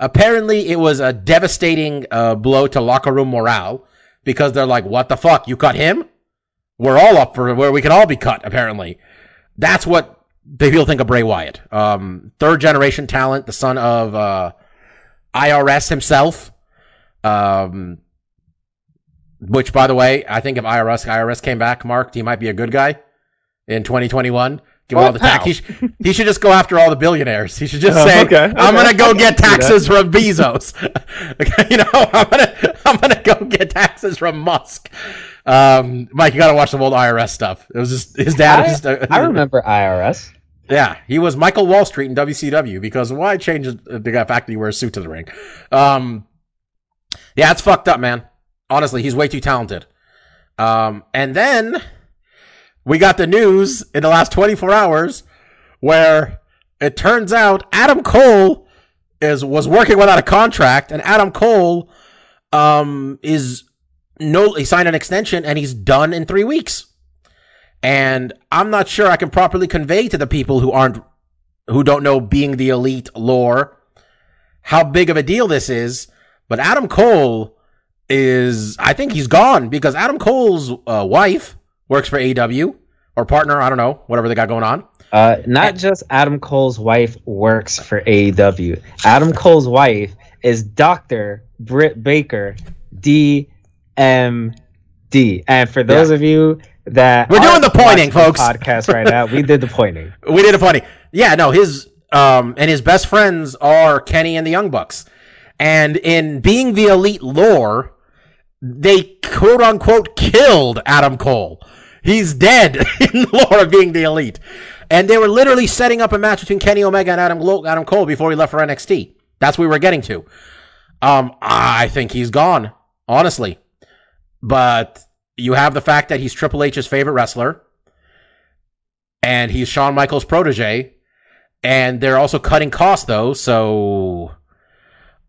Apparently, it was a devastating uh, blow to locker room morale because they're like, "What the fuck? You cut him? We're all up for where we can all be cut." Apparently, that's what people think of Bray Wyatt. Um, third generation talent, the son of uh, IRS himself. Um, which, by the way, I think if IRS IRS came back, Mark, he might be a good guy in 2021. Give all the tax. He, sh- he should just go after all the billionaires. He should just Oh, say, okay, "I'm gonna go get taxes from Bezos." Okay, you know, I'm gonna I'm gonna go get taxes from Musk. Um, Mike, you gotta watch some old IRS stuff. It was just his dad. I, just a- I remember IRS. Yeah, he was Michael Wallstreet in WCW because why change the fact that he wears a suit to the ring? Um, yeah, it's fucked up, man. Honestly, he's way too talented. Um, and then we got the news in the last 24 hours where it turns out Adam Cole is was working without a contract, and Adam Cole um is no he signed an extension and he's done in three weeks. And I'm not sure I can properly convey to the people who aren't who don't know being the elite lore how big of a deal this is. But Adam Cole is I think he's gone because Adam Cole's uh, wife works for AEW or partner, I don't know, whatever they got going on. Uh, not just Adam Cole's wife works for AEW. Adam Cole's wife is Doctor Britt Baker, DMD. And for those Yeah. of you that We're doing the pointing, folks. Podcast right now, we did the pointing. We did the pointing. Yeah, no, his um and his best friends are Kenny and the Young Bucks. And in being the elite lore, they quote unquote killed Adam Cole. He's dead in the lore of being the elite. And they were literally setting up a match between Kenny Omega and Adam, Adam Cole before he left for NXT. That's what we were getting to. Um, I think he's gone, honestly. But you have the fact that he's Triple H's favorite wrestler and he's Shawn Michaels' protege. And they're also cutting costs, though. So,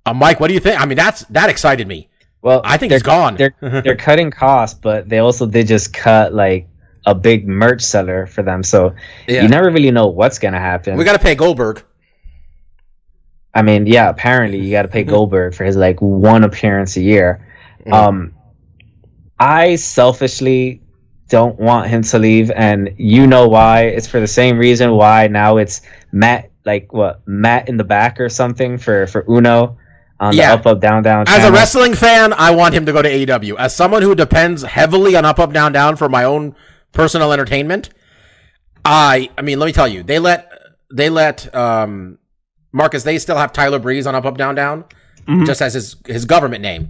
uh, Mike, what do you think? I mean, that's that excited me. Well, I think they're, he's gone. They're they're cutting costs, but they also did just cut like a big merch seller for them. So Yeah. you never really know what's gonna happen. we got to pay Goldberg. I mean, yeah, apparently you got to pay Mhm. Goldberg for his like one appearance a year. Mhm. Um, I selfishly don't want him to leave, and you know why? It's for the same reason why now it's Matt, like what Matt in the back or something for for Uno on Yeah. the up up down down. As a wrestling fan, I want him to go to AEW. As someone who depends heavily on Up Up Down Down for my own personal entertainment, I I mean, let me tell you, they let they let um Marcus. They still have Tyler Breeze on Up Up Down Down, Mhm. just as his his government name.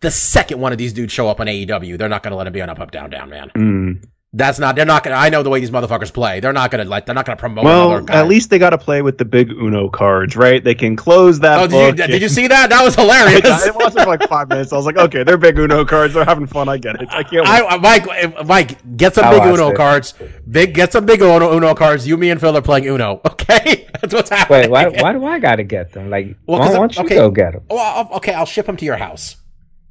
The second one of these dudes show up on AEW, they're not going to let him be on Up Up Down Down, man. Mm. That's not. They're not gonna. I know the way these motherfuckers play. They're not gonna like. They're not gonna promote. Well, another guy. at least they got to play with the big Uno cards, right? They can close that. Oh, did you, book did you see that? That was hilarious. I hilarious. watched it for like five minutes. I was like, okay, they're big Uno cards. They're having fun. I get it. I can't. Wait. I, Mike, eh, Mike, get some I big Uno it. cards. Big, get some big Uno, Uno cards. You, me, and Phil are playing Uno. Okay, that's what's happening. Wait, why, why do I gotta get them? Like, Well, why 'cause don't I'm- you okay. go get them? I'll- okay, I'll ship them to your house.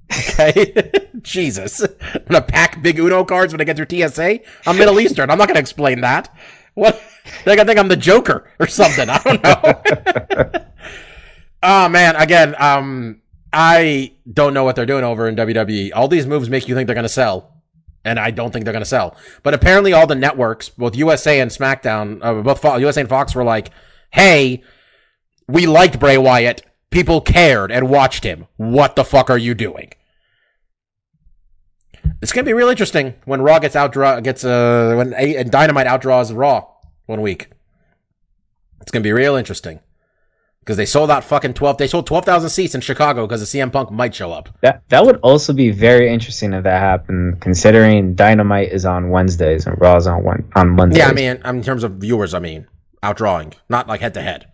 Okay, Jesus, I'm gonna pack big Uno cards when I get through TSA. I'm Middle Eastern. I'm not gonna explain that. What? They're gonna think I'm the Joker or something. I don't know. oh man, again, um, I don't know what they're doing over in WWE. All these moves make you think they're gonna sell, and I don't think they're gonna sell. But apparently, all the networks, both USA and SmackDown, uh, both Fo- USA and Fox, were like, "Hey, we liked Bray Wyatt. People cared and watched him. What the fuck are you doing?" It's gonna be real interesting when Raw gets outdraw gets uh when A- and Dynamite outdraws Raw one week. It's gonna be real interesting because they sold out fucking twelve. They sold twelve thousand seats in Chicago because the CM Punk might show up. That that would also be very interesting if that happened, considering Dynamite is on Wednesdays and Raw's on one on Mondays. Yeah, I mean, in terms of viewers, I mean, outdrawing, not like head to head.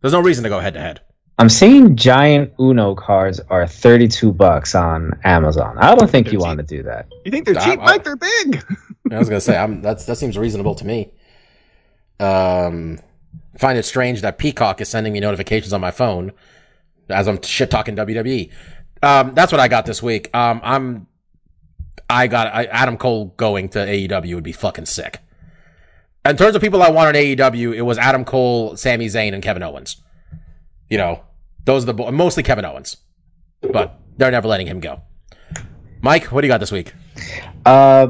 There's no reason to go head to head. I'm seeing giant Uno cards are 32 bucks on Amazon. I don't think you want to do that. you think they're cheap, I- Mike? They're big. I was gonna say, I'm, that's that seems reasonable to me. Um, find it strange that Peacock is sending me notifications on my phone as I'm shit talking WWE. Um, that's what I got this week. Um, I'm, I got I, Adam Cole going to AEW would be fucking sick. In terms of people I want on AEW, it was Adam Cole, Sami Zayn, and Kevin Owens. You know, those are the bo- mostly Kevin Owens, but they're never letting him go. Mike, what do you got this week? Uh,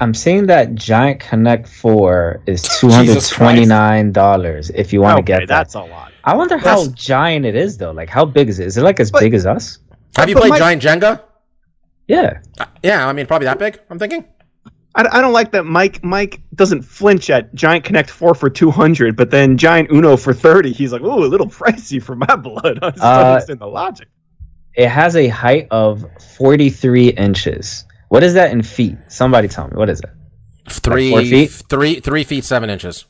I'm seeing that Giant Connect 4 is $229 if you want to okay, get that. that's a lot. I wonder how giant it is though. Like how big is it? Is it like as But- big as us? Have you played Mike- Giant Jenga? Yeah. Uh, Yeah, I mean, probably that big. I'm thinking. I, I don't like that Mike Mike doesn't flinch at Giant Connect 4 for 200, but then Giant Uno for 30. He's like, ooh, a little pricey for my blood. I just Uh, don't understand the logic. It has a height of 43 inches. What is that in feet? Somebody tell me. What is it? Three four feet? three three feet seven inches.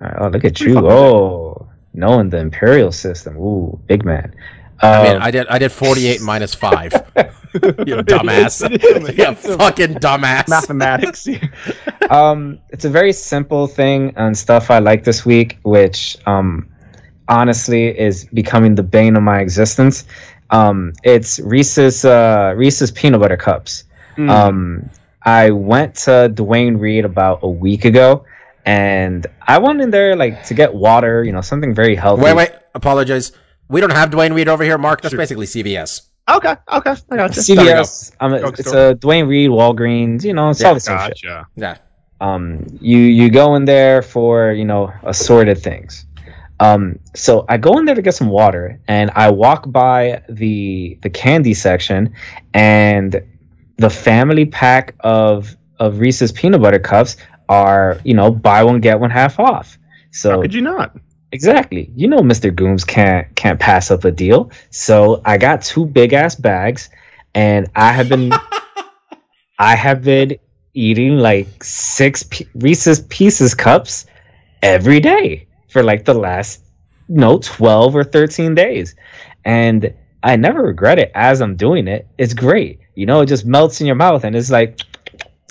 All right, oh, look at you. Oh, knowing the imperial system. Ooh, big man. I mean, I did I did forty eight minus five. you dumbass. you fucking dumbass. Mathematics. um, it's a very simple thing and stuff I like this week, which um, honestly is becoming the bane of my existence. Um, it's Reese's uh, Reese's peanut butter cups. Hmm. Um, I went to Duane Reade about a week ago, and I went in there like to get water, you know, something very healthy. Wait, wait. Apologize. We don't have Duane Reade over here, Mark. That's basically CVS. okay, okay. I got you. CVS. Um, Drugstore. it's a Duane Reade, Walgreens. You know, it's all the same shit. Yeah. um, you you go in there for you know assorted things. Um, so I go in there to get some water, and I walk by the the candy section, and the family pack of of Reese's peanut butter cups are you know buy one get one half off. So How could you not? Exactly. You know Mr. Gooms can't can't pass up a deal. So I got two big ass bags and I have been I have been eating like six P- Reese's Pieces cups every day for like the last no 12 or 13 days. And I never regret it as I'm doing it. It's great. You know, it just melts in your mouth and it's like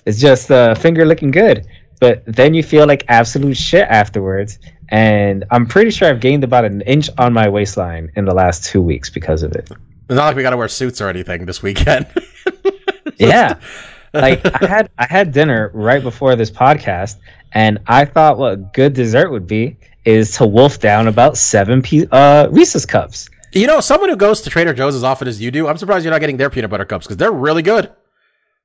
it's just uh, finger looking good. But then you feel like absolute shit afterwards. And I'm pretty sure I've gained about an inch on my waistline in the last two weeks because of it. It's not like we got to wear suits or anything this weekend. Yeah. like I had I had dinner right before this podcast, and I thought what good dessert would be is to wolf down about seven pe- uh, Reese's cups. you know, someone who goes to Trader Joe's as often as you do, I'm surprised you're not getting their peanut butter cups because they're really good.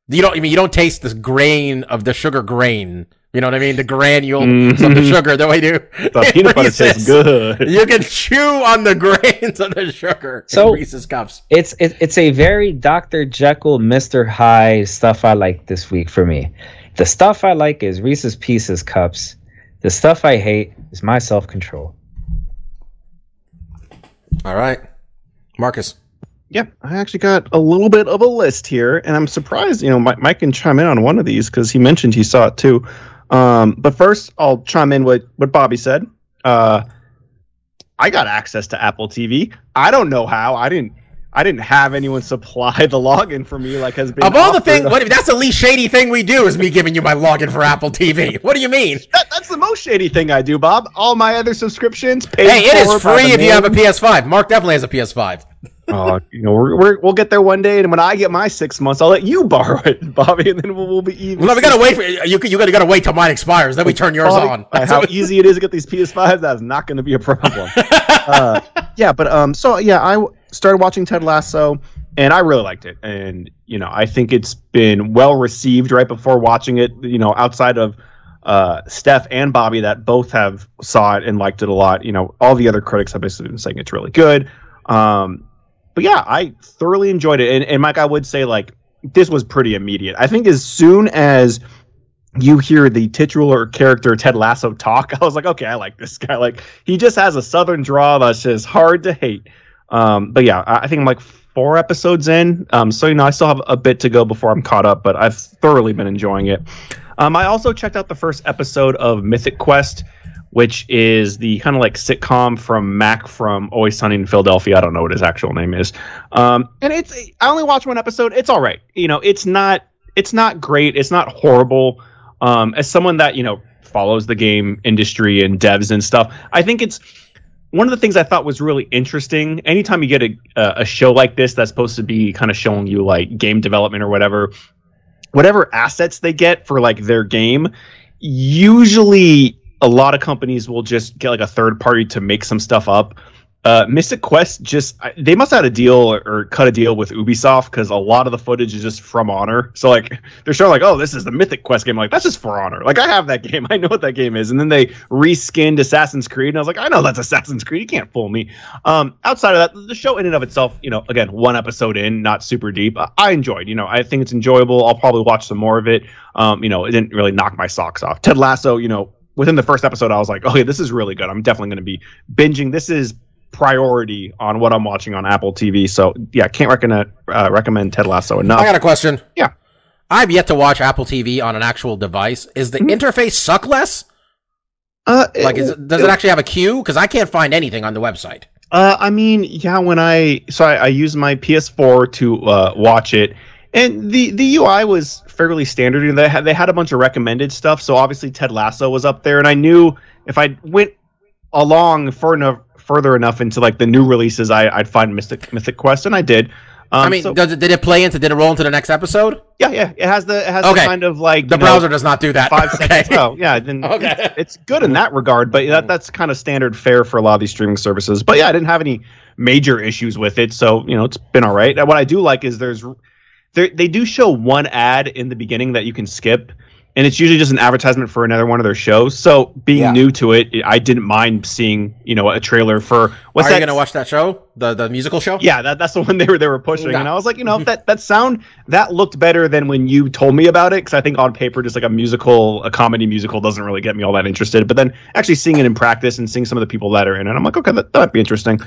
You don't. I mean, you don't taste this grain of the sugar grain. You know what I mean? The granules of the mm-hmm. sugar that we do. The peanut butter tastes Reese's. good. You can chew on the grains of the sugar. in So- Reese's cups. It's it, it's a very Dr. Jekyll, Mr. Hyde stuff I like this week for me. The stuff I like is Reese's Pieces cups. The stuff I hate is my self control. All right, Marcus. yeah, I actually got a little bit of a list here, and I'm surprised. You know, Mike, Mike can chime in on one of these because he mentioned he saw it too. Um, but first, I'll chime in with what Bobby said. Uh, I got access to Apple TV. I don't know how. I didn't. I didn't have anyone supply the login for me. Like has been Of all the things, what, that's the least shady thing we do is me giving you my login for Apple TV. What do you mean? That, that's the most shady thing I do, Bob. All my other subscriptions Hey, it for is free if you have a. PS5. Mark definitely has a PS5. Oh, you know, we're, we're, we'll get there one day, and when I get my six months, I'll let you borrow it, Bobby, and then we'll, we'll be even. Well, no, we gotta wait for you. You gotta, gotta wait till mine expires. Then we turn yours Bobby, on. uh, how easy it is to get these PS5s, that's not going to be a problem. uh, yeah, but um, so yeah, I started watching Ted Lasso, and I really liked it, and you know, I think it's been well received right before watching it. You know, outside of uh, Steph and Bobby, that both have saw it and liked it a lot. You know, all the other critics have basically been saying it's really good. Um, but yeah, I thoroughly enjoyed it, and, and Mike, I would say like this was pretty immediate. I think as soon as you hear the titular character Ted Lasso talk, I was like, okay, I like this guy. Like he just has a southern draw that's just hard to hate. Um, but yeah, I I think I'm like four episodes in. Um, so you know, I still have a bit to go before I'm caught up, but I've thoroughly been enjoying it. Um, I also checked out the first episode of Mythic Quest, which is the kind of like sitcom from Mac from Always Sunny in Philadelphia. I don't know what his actual name is. Um, and it's I only watched one episode. It's all right. You know, it's not it's not great. It's not horrible. Um, as someone that you know follows the game industry and devs and stuff, I think it's one of the things I thought was really interesting. Anytime you get a a a show like this that's supposed to be kind of showing you like game development or whatever, whatever assets they get for like their game, usually a lot of companies will just get like a third party to make some stuff up. Uh, Mystic Quest just they must have had a deal or, or cut a deal with Ubisoft because a lot of the footage is just from Honor. So like they're showing like, oh, this is the Mythic Quest game. like that's just for Honor. Like I have that game. I know what that game is. And then they reskinned Assassin's Creed, and I was like, I know that's Assassin's Creed. You can't fool me. Um, outside of that, the show in and of itself, you know, again, one episode in, not super deep. I, I enjoyed. You know, I think it's enjoyable. I'll probably watch some more of it. Um, you know, it didn't really knock my socks off. Ted Lasso, you know, within the first episode, I was like, okay, this is really good. I'm definitely going to be binging. This is priority on what I'm watching on Apple TV. So yeah, can't recommend uh, recommend Ted Lasso enough. I got a question. Yeah. I've yet to watch Apple TV on an actual device. Is the Mhm. interface suck less? uh, Like, is it, does it actually have a queue? Because I can't find anything on the website. Uh, I mean, yeah. When I so I, I used my PS4 to uh, watch it, and the the UI was fairly standard. You know, They had they had a bunch of recommended stuff. So obviously Ted Lasso was up there, and I knew if I went along for enough, further enough into like the new releases, I, I'd find Mystic Mythic Quest, and I did. Um, I mean, so- does it, did it play into? Did it roll into the next episode? yeah, yeah. It has the it has Okay. the kind of like The you know, browser does not do that. five okay. seconds. Oh, yeah. Then Okay. it's, it's good in that regard, but that that's kind of standard fare for a lot of these streaming services. But yeah, I didn't have any major issues with it, so you know it's been all right. What I do like is there's there they do show one ad in the beginning that you can skip. And it's usually just an advertisement for another one of their shows. So being Yeah. new to it, I didn't mind seeing, you know, a trailer for what's Are that? you gonna watch that show? The the musical show? Yeah, that, that's the one they were they were pushing, Yeah. and I was like, you know, that that sound that looked better than when you told me about it, because I think on paper, just like a musical, a comedy musical, doesn't really get me all that interested. But then actually seeing it in practice and seeing some of the people that are in it, I'm like, okay, that, that might be interesting.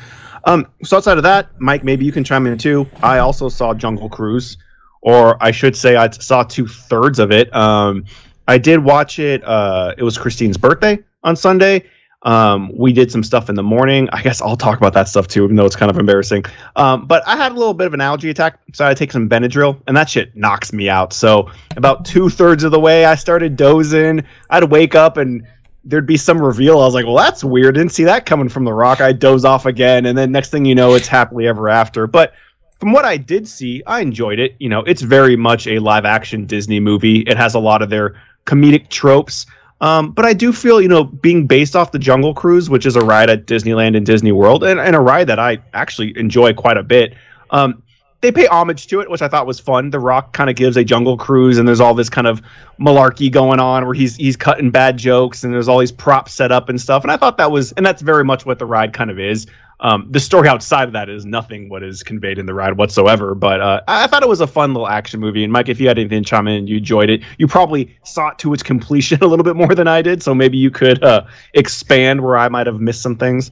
Um, so outside of that, Mike, maybe you can chime in too. I also saw Jungle Cruise, or I should say, I saw two thirds of it. Um, I did watch it. Uh, it was Christine's birthday on Sunday. Um, we did some stuff in the morning. I guess I'll talk about that stuff too, even though it's kind of embarrassing. Um, but I had a little bit of an allergy attack, so I take some Benadryl, and that shit knocks me out. So about two thirds of the way, I started dozing. I'd wake up and there'd be some reveal. I was like, well, that's weird. Didn't see that coming from the rock. I doze off again, and then next thing you know, it's happily ever after. But from what I did see, I enjoyed it. You know, it's very much a live action Disney movie. It has a lot of their comedic tropes. Um, but I do feel, you know, being based off the Jungle Cruise, which is a ride at Disneyland and Disney World, and, and a ride that I actually enjoy quite a bit. Um, they pay homage to it, which I thought was fun. The Rock kind of gives a Jungle Cruise, and there's all this kind of malarkey going on where he's he's cutting bad jokes, and there's all these props set up and stuff. And I thought that was, and that's very much what the ride kind of is. Um, the story outside of that is nothing what is conveyed in the ride whatsoever. But uh, I, thought it was a fun little action movie. And Mike, if you had anything to chime in, and you enjoyed it. You probably saw it to its completion a little bit more than I did, so maybe you could uh, expand where I might have missed some things.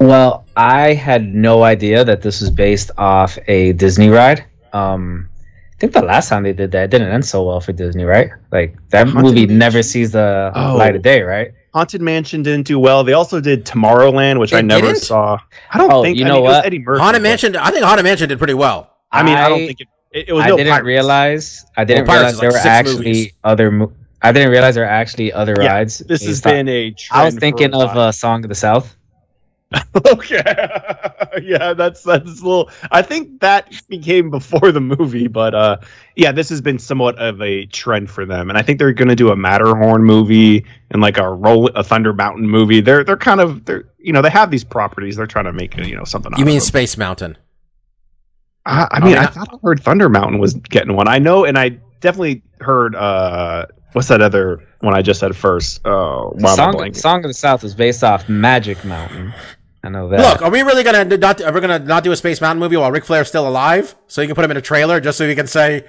Well, I had no idea that this was based off a Disney ride. Um, I think the last time they did that it didn't end so well for Disney, right? Like that Haunted movie Mansion? never sees the Oh. light of day, right? Haunted Mansion didn't do well. They also did Tomorrowland, which I never didn't? saw. I don't Oh, think. you I know mean, it was what? Eddie Murphy. Haunted but- Mansion. I think Haunted Mansion did pretty well. I mean, I, don't think it. It, it was I no didn't pirates. realize. I didn't Pirates realize there like were actually movies. other. Mo- I didn't realize there were actually other Yeah, rides. This has based off- been a. Trend I was thinking a of a uh, Song of the South. okay. yeah, that's that's a little. I think that became before the movie, but uh, yeah, this has been somewhat of a trend for them, and I think they're going to do a Matterhorn movie and like a roll a Thunder Mountain movie. They're they're kind of they're you know they have these properties. They're trying to make you know something. You out mean of them. Space Mountain? I, I Oh, mean, yeah. I thought I heard Thunder Mountain was getting one. I know, and I definitely heard uh, what's that other one I just said first? Oh, why am I Song. Song of the South was based off Magic Mountain. I know that. Look, are we really gonna not? Are we gonna not do a Space Mountain movie while Ric Flair's still alive? So you can put him in a trailer just so you can say,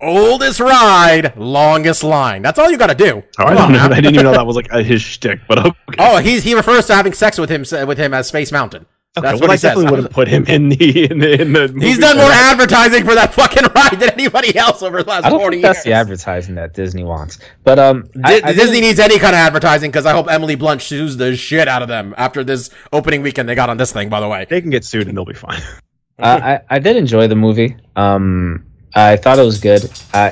"Oldest ride, longest line." That's all you got to do. Oh, I, don't on know. I didn't even know that was like a, his shtick, but okay. Oh, he's he refers to having sex with him with him as Space Mountain. Okay, That's well, what I he says. definitely would have put him in the in the in the. He's done more that. advertising for that fucking ride than anybody else over the last I don't forty think that's the advertising that Disney wants. But um, I- Di- I Disney didn't- needs any kind of advertising because I hope Emily Blunt sues the shit out of them after this opening weekend they got on this thing. By the way, They can get sued and they'll be fine. Uh, I I did enjoy the movie. Um, I thought it was good. I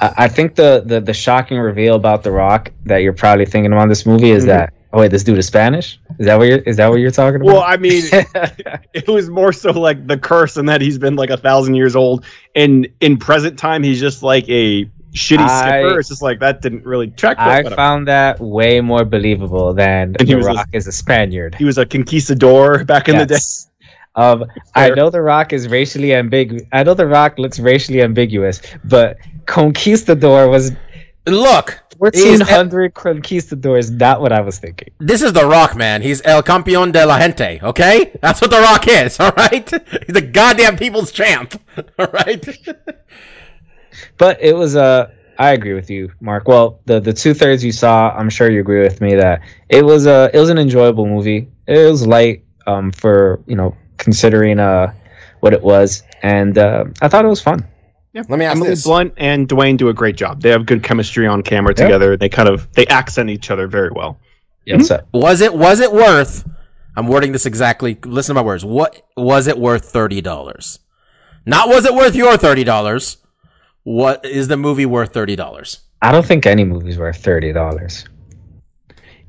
I I think the, the the shocking reveal about The Rock that you're probably thinking about this movie is Mhm. that oh wait this dude is Spanish. Is that what you're is that what you're talking about? Well. I mean, it was more so like the curse and that he's been like a thousand years old, and in present time he's just like a shitty I- skipper. It's just like that didn't really check. I whatever. found that way more believable than And he The was a- Rock is a Spaniard. he was a conquistador back in the day. Yes. Um, I know The Rock is racially ambiguous. I know The Rock looks racially ambiguous, but Conquistador was look, fourteen hundred Conquistador is not what I was thinking. this is The Rock, man. He's El Campeón de la Gente. Okay, that's what The Rock is. All right, he's a goddamn people's champ. All right. But it was a. I agree with you, Mark. Well, the the two thirds you saw, I'm sure you agree with me that it was a it was an enjoyable movie. It was light, um, for you know considering uh what it was, and uh, I thought it was fun. Let me ask Emily this. Blunt and Dwayne do a great job. They have good chemistry on camera Yeah. together. They kind of they accent each other very well. Yeah, hmm? so Was it was it worth? I'm wording this exactly. Listen to my words. What was it worth? Thirty dollars. Not was it worth your thirty dollars. What is the movie worth thirty dollars? I don't think any movie's worth thirty dollars.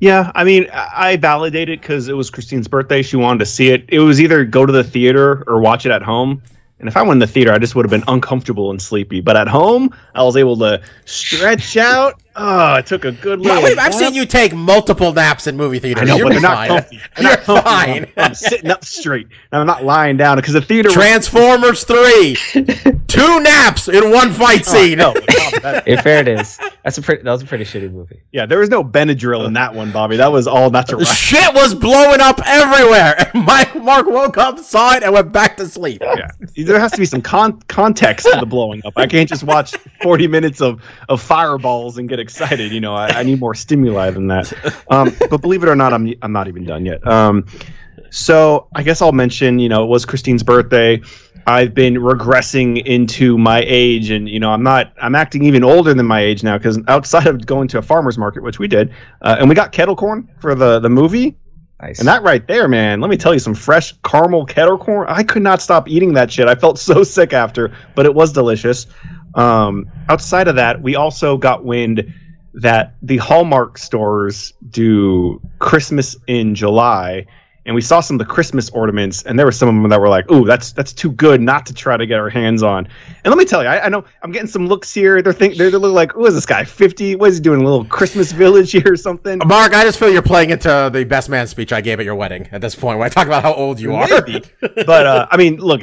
Yeah, I mean, I I validated because it was Christine's birthday. She wanted to see it. It was either go to the theater or watch it at home. And if I went in the theater, I just would have been uncomfortable and sleepy. But at home, I was able to stretch out. Oh, I took a good look. Wait, I've seen you take multiple naps in movie theaters. I know, You're but they're not comfy. They're You're not comfy. fine. I'm sitting up straight. And I'm not lying down because the theater. was- Transformers three, two naps in one fight oh, scene. No, Bob, that- In fairness, that's a pretty that was a pretty shitty movie. yeah, there was no Benadryl in that one, Bobby. That was all natural. Shit was blowing up everywhere. And Mike Mark woke up, saw it, and went back to sleep. yeah, there has to be some con- context to the blowing up. I can't just watch 40 minutes of, of fireballs and get excited. You know, I, I need more stimuli than that. Um, but believe it or not, I'm I'm not even done yet. Um, so I guess I'll mention. You know, it was Christine's birthday. I've been regressing into my age, and you know, I'm not. I'm acting even older than my age now because outside of going to a farmer's market, which we did, uh, and we got kettle corn for the the movie. Nice. And that right there, man, let me tell you, some fresh caramel kettle corn. I could not stop eating that shit. I felt so sick after, but it was delicious. Um, outside of that, we also got wind that the Hallmark stores do Christmas in July, and we saw some of the Christmas ornaments, and there were some of them that were like, "Ooh, that's that's too good not to try to get our hands on." And let me tell you, I, I know I'm getting some looks here. They're think they're, they're looking like, "Who is this guy? 50? What is he doing? A little Christmas village here or something?" Mark, I just feel you're playing into the best man speech I gave at your wedding at this point, when I talk about how old you are. But uh, I mean, look,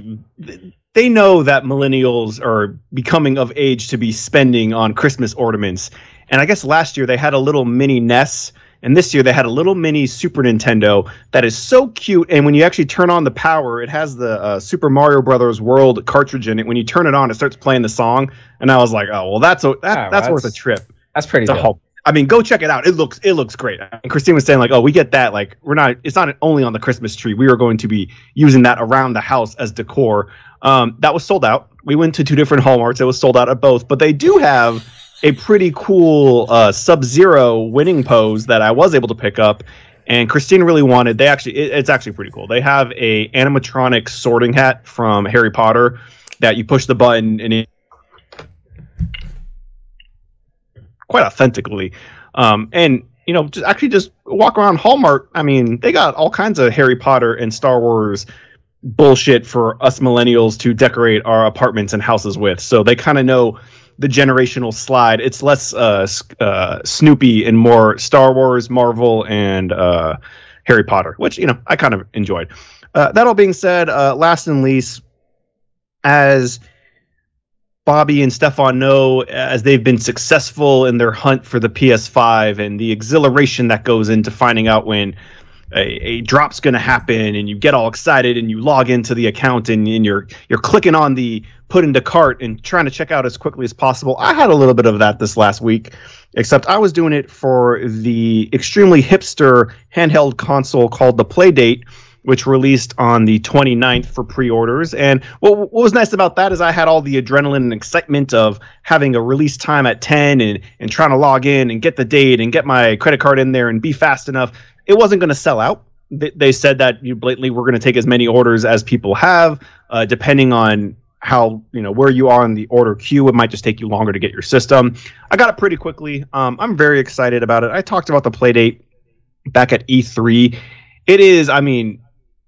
they know that millennials are becoming of age to be spending on Christmas ornaments. And I guess last year they had a little mini NES, and this year they had a little mini Super Nintendo that is so cute. And when you actually turn on the power, it has the uh, Super Mario Brothers World cartridge in it. When you turn it on, it starts playing the song. And I was like, oh well, that's a, that, that's well, worth a trip that's pretty dope. I mean, go check it out. It looks it looks great. And Christine was saying like, oh, we get that. Like, we're not. It's not only on the Christmas tree. We are going to be using that around the house as decor. Um, that was sold out. We went to two different Hallmarks. It was sold out at both, but they do have a pretty cool uh, Sub Zero winning pose that I was able to pick up. And Christine really wanted. They actually, it, it's actually pretty cool. They have a animatronic sorting hat from Harry Potter that you push the button and it quite authentically. Um, and you know, just actually just walk around Hallmark. I mean, they got all kinds of Harry Potter and Star Wars bullshit for us millennials to decorate our apartments and houses with. So they kind of know the generational slide. It's less uh, uh, Snoopy and more Star Wars, Marvel, and uh, Harry Potter, which you know I kind of enjoyed. Uh, that all being said, uh, last and least, as Bobby and Stefan know, as they've been successful in their hunt for the PS5 and the exhilaration that goes into finding out when a, a drop's going to happen and you get all excited and you log into the account and, and you're you're clicking on the put into cart and trying to check out as quickly as possible. I had a little bit of that this last week, except I was doing it for the extremely hipster handheld console called the Playdate, which released on the 29th for pre-orders. And what, what was nice about that is I had all the adrenaline and excitement of having a release time at 10 and, and trying to log in and get the date and get my credit card in there and be fast enough. It wasn't going to sell out. They, they said that you blatantly we're going to take as many orders as people have, uh, depending on how you know where you are in the order queue it might just take you longer to get your system. I got it pretty quickly. Um, i'm very excited about it. I talked about the playdate back at e3 it is i mean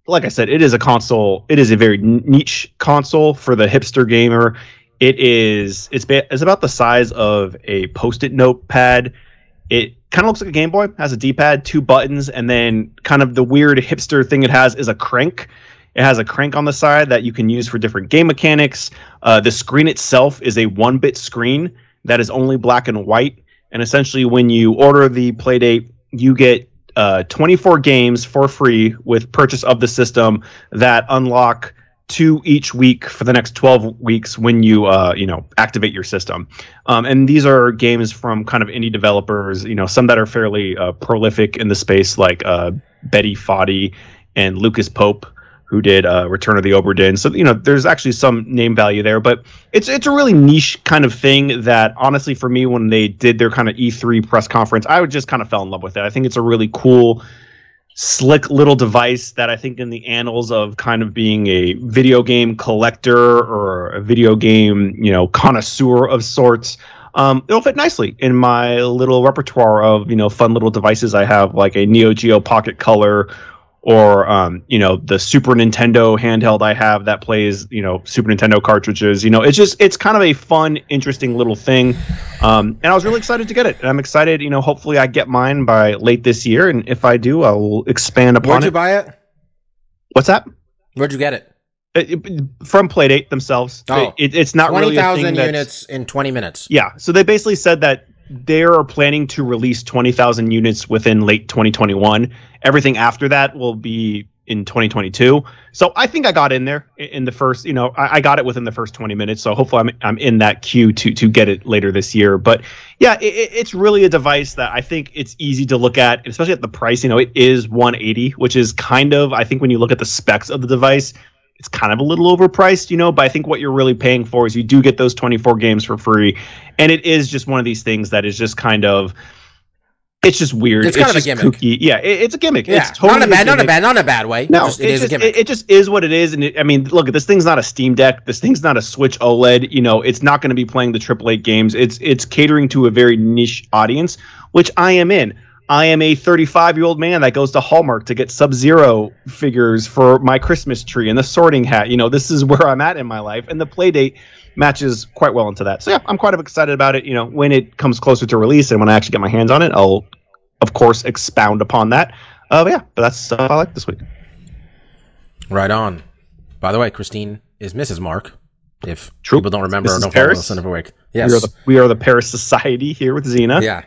like i said it is a console it is a very niche console for the hipster gamer. It is it's, it's about the size of a post-it notepad. It kind of looks like a game boy has a d-pad two buttons and then kind of the weird hipster thing it has is a crank it has a crank on the side that you can use for different game mechanics. Uh, the screen itself is a one bit screen that is only black and white. And essentially, when you order the Playdate, you get uh, 24 games for free with purchase of the system that unlock two each week for the next 12 weeks when you uh, you know activate your system um, and these are games from kind of indie developers you know some that are fairly uh, prolific in the space like uh, Bennett Foddy and lucas pope who did uh, Return of the Obra Dinn. So you know, there's actually some name value there, but it's it's a really niche kind of thing that honestly, for me, when they did their kind of E3 press conference, I would just kind of fell in love with it. I think it's a really cool, slick little device that I think in the annals of kind of being a video game collector or a video game you know connoisseur of sorts. Um, it'll fit nicely in my little repertoire of you know fun little devices I have, like a Neo Geo Pocket Color or um, you know the Super Nintendo handheld I have that plays you know Super Nintendo cartridges. You know, it's just it's kind of a fun, interesting little thing, um, and I was really excited to get it. And I'm excited, you know, hopefully I get mine by late this year, and if I do, I will expand upon it. Where'd you buy it? What's that? Where'd you get it? It- it- from Playdate themselves. Oh. It- it's not Twenty really a thing thousand that's- units in twenty minutes. Yeah, so they basically said that they are planning to release 20,000 units within late 2021. Everything after that will be in 2022. So I think I got in there in the first, you know, I, I got it within the first 20 minutes. So hopefully I'm, I'm in that queue to to get it later this year. But yeah, it, it- it's really a device that I think it's easy to look at, especially at the price. You know, it is 180, which is kind of I think when you look at the specs of the device, it's kind of a little overpriced, you know, but I think what you're really paying for is you do get those 24 games for free. And it is just one of these things that is just kind of it's just weird. It's kind of a gimmick. kooky. Yeah, it- it's a gimmick. Yeah, it's totally not a bad, not a bad, not a bad way. No, just, it it's is a just, gimmick. it, it just is what it is. And it, I mean, look, this thing's not a Steam Deck. This thing's not a Switch OLED. You know, it's not going to be playing the AAA games. It's it's catering to a very niche audience, which I am in. I am a 35 year old man that goes to Hallmark to get Sub Zero figures for my Christmas tree and the Sorting Hat. You know, this is where I'm at in my life, and the Playdate matches quite well into that. So yeah, I'm quite excited about it. You know, when it comes closer to release and when I actually get my hands on it, I'll of course expound upon that. Uh, but yeah, but that's stuff I like this week. Right on. By the way, Christine is Mrs. Mark. If True. people don't remember or Mrs. don't follow Paris? us week. We Yes. are the we are the Paris Society here with Xena. yeah.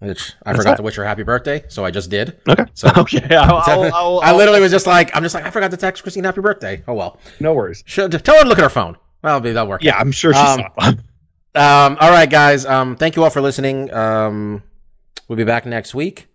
Which I That's forgot it. to wish her happy birthday, so I just did. Okay. So- okay. I'll, I'll, I'll, I literally was just like, I'm just like, I forgot to text Christine happy birthday. Oh well. no worries. Should, tell her to look at her phone. Well, maybe that'll work. Yeah, I'm sure she Um, saw. Um, all right, guys. Um, thank you all for listening. Um, we'll be back next week.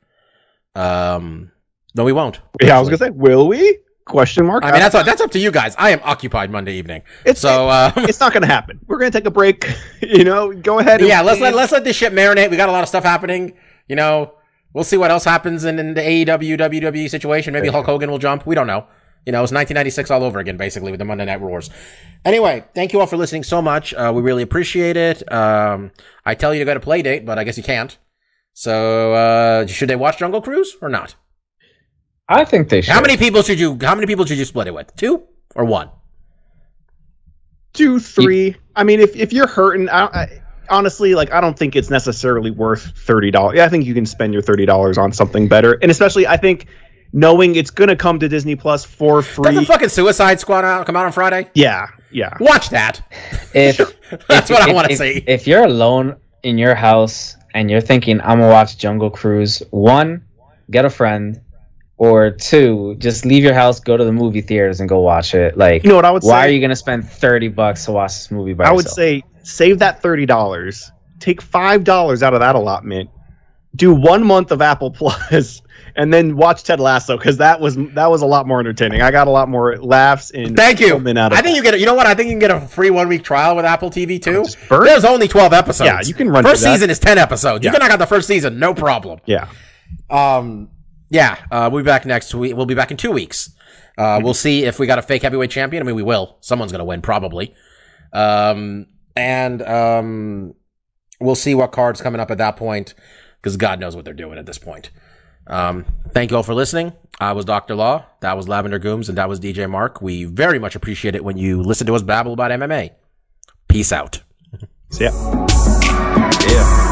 Um, no, we won't. Yeah, I was gonna say, will we? Question mark. I mean, that's that's up to you guys. I am occupied Monday evening, it's so uh, it's not gonna happen. We're gonna take a break. You know, go ahead. And yeah, let's let let's let this shit marinate. We got a lot of stuff happening. You know, we'll see what else happens in, in the AEW WWE situation. Maybe Hulk Hogan will jump. We don't know. You know, it's 1996 all over again, basically, with the Monday Night Wars. Anyway, thank you all for listening so much. Uh, we really appreciate it. Um, I tell you to go to Playdate, but I guess you can't. So, uh, should they watch Jungle Cruise or not? I think they should. How many people should you? How many people should you split it with? Two or one? two, three. I mean, if if you're hurting, I, I, honestly, like I don't think it's necessarily worth thirty dollars. Yeah, I think you can spend your thirty dollars on something better, and especially I think knowing it's gonna come to Disney Plus for free. Doesn't fucking Suicide Squad out, come out on Friday? yeah, yeah. Watch that. If That's if- what I want to if- see. If you're alone in your house and you're thinking, I'm gonna watch Jungle Cruise, one, get a friend, or two, just leave your house, go to the movie theaters, and go watch it. Like, You know what I would why say? are you gonna spend thirty bucks to watch this movie by I would yourself? say save that thirty dollars. Take five dollars out of that allotment. Do one month of Apple Plus, and then watch Ted Lasso because that was that was a lot more entertaining. I got a lot more laughs and Thank you. out of I think you get. A, you know what? I think you can get a free one week trial with Apple TV too. There's only twelve episodes. Yeah, you can run First season is ten episodes. You can knock out the first season, no problem. yeah. Um, yeah, uh, we'll be back next week. We'll be back in two weeks. Uh, we'll see if we got a fake heavyweight champion. I mean, we will. Someone's gonna win probably. Um, and um, we'll see what cards coming up at that point because God knows what they're doing at this point. Um, thank you all for listening. I was Dr. Law. That was Lavender Gooms, and that was DJ Mark. We very much appreciate it when you listen to us babble about MMA. Peace out. So yeah. yeah.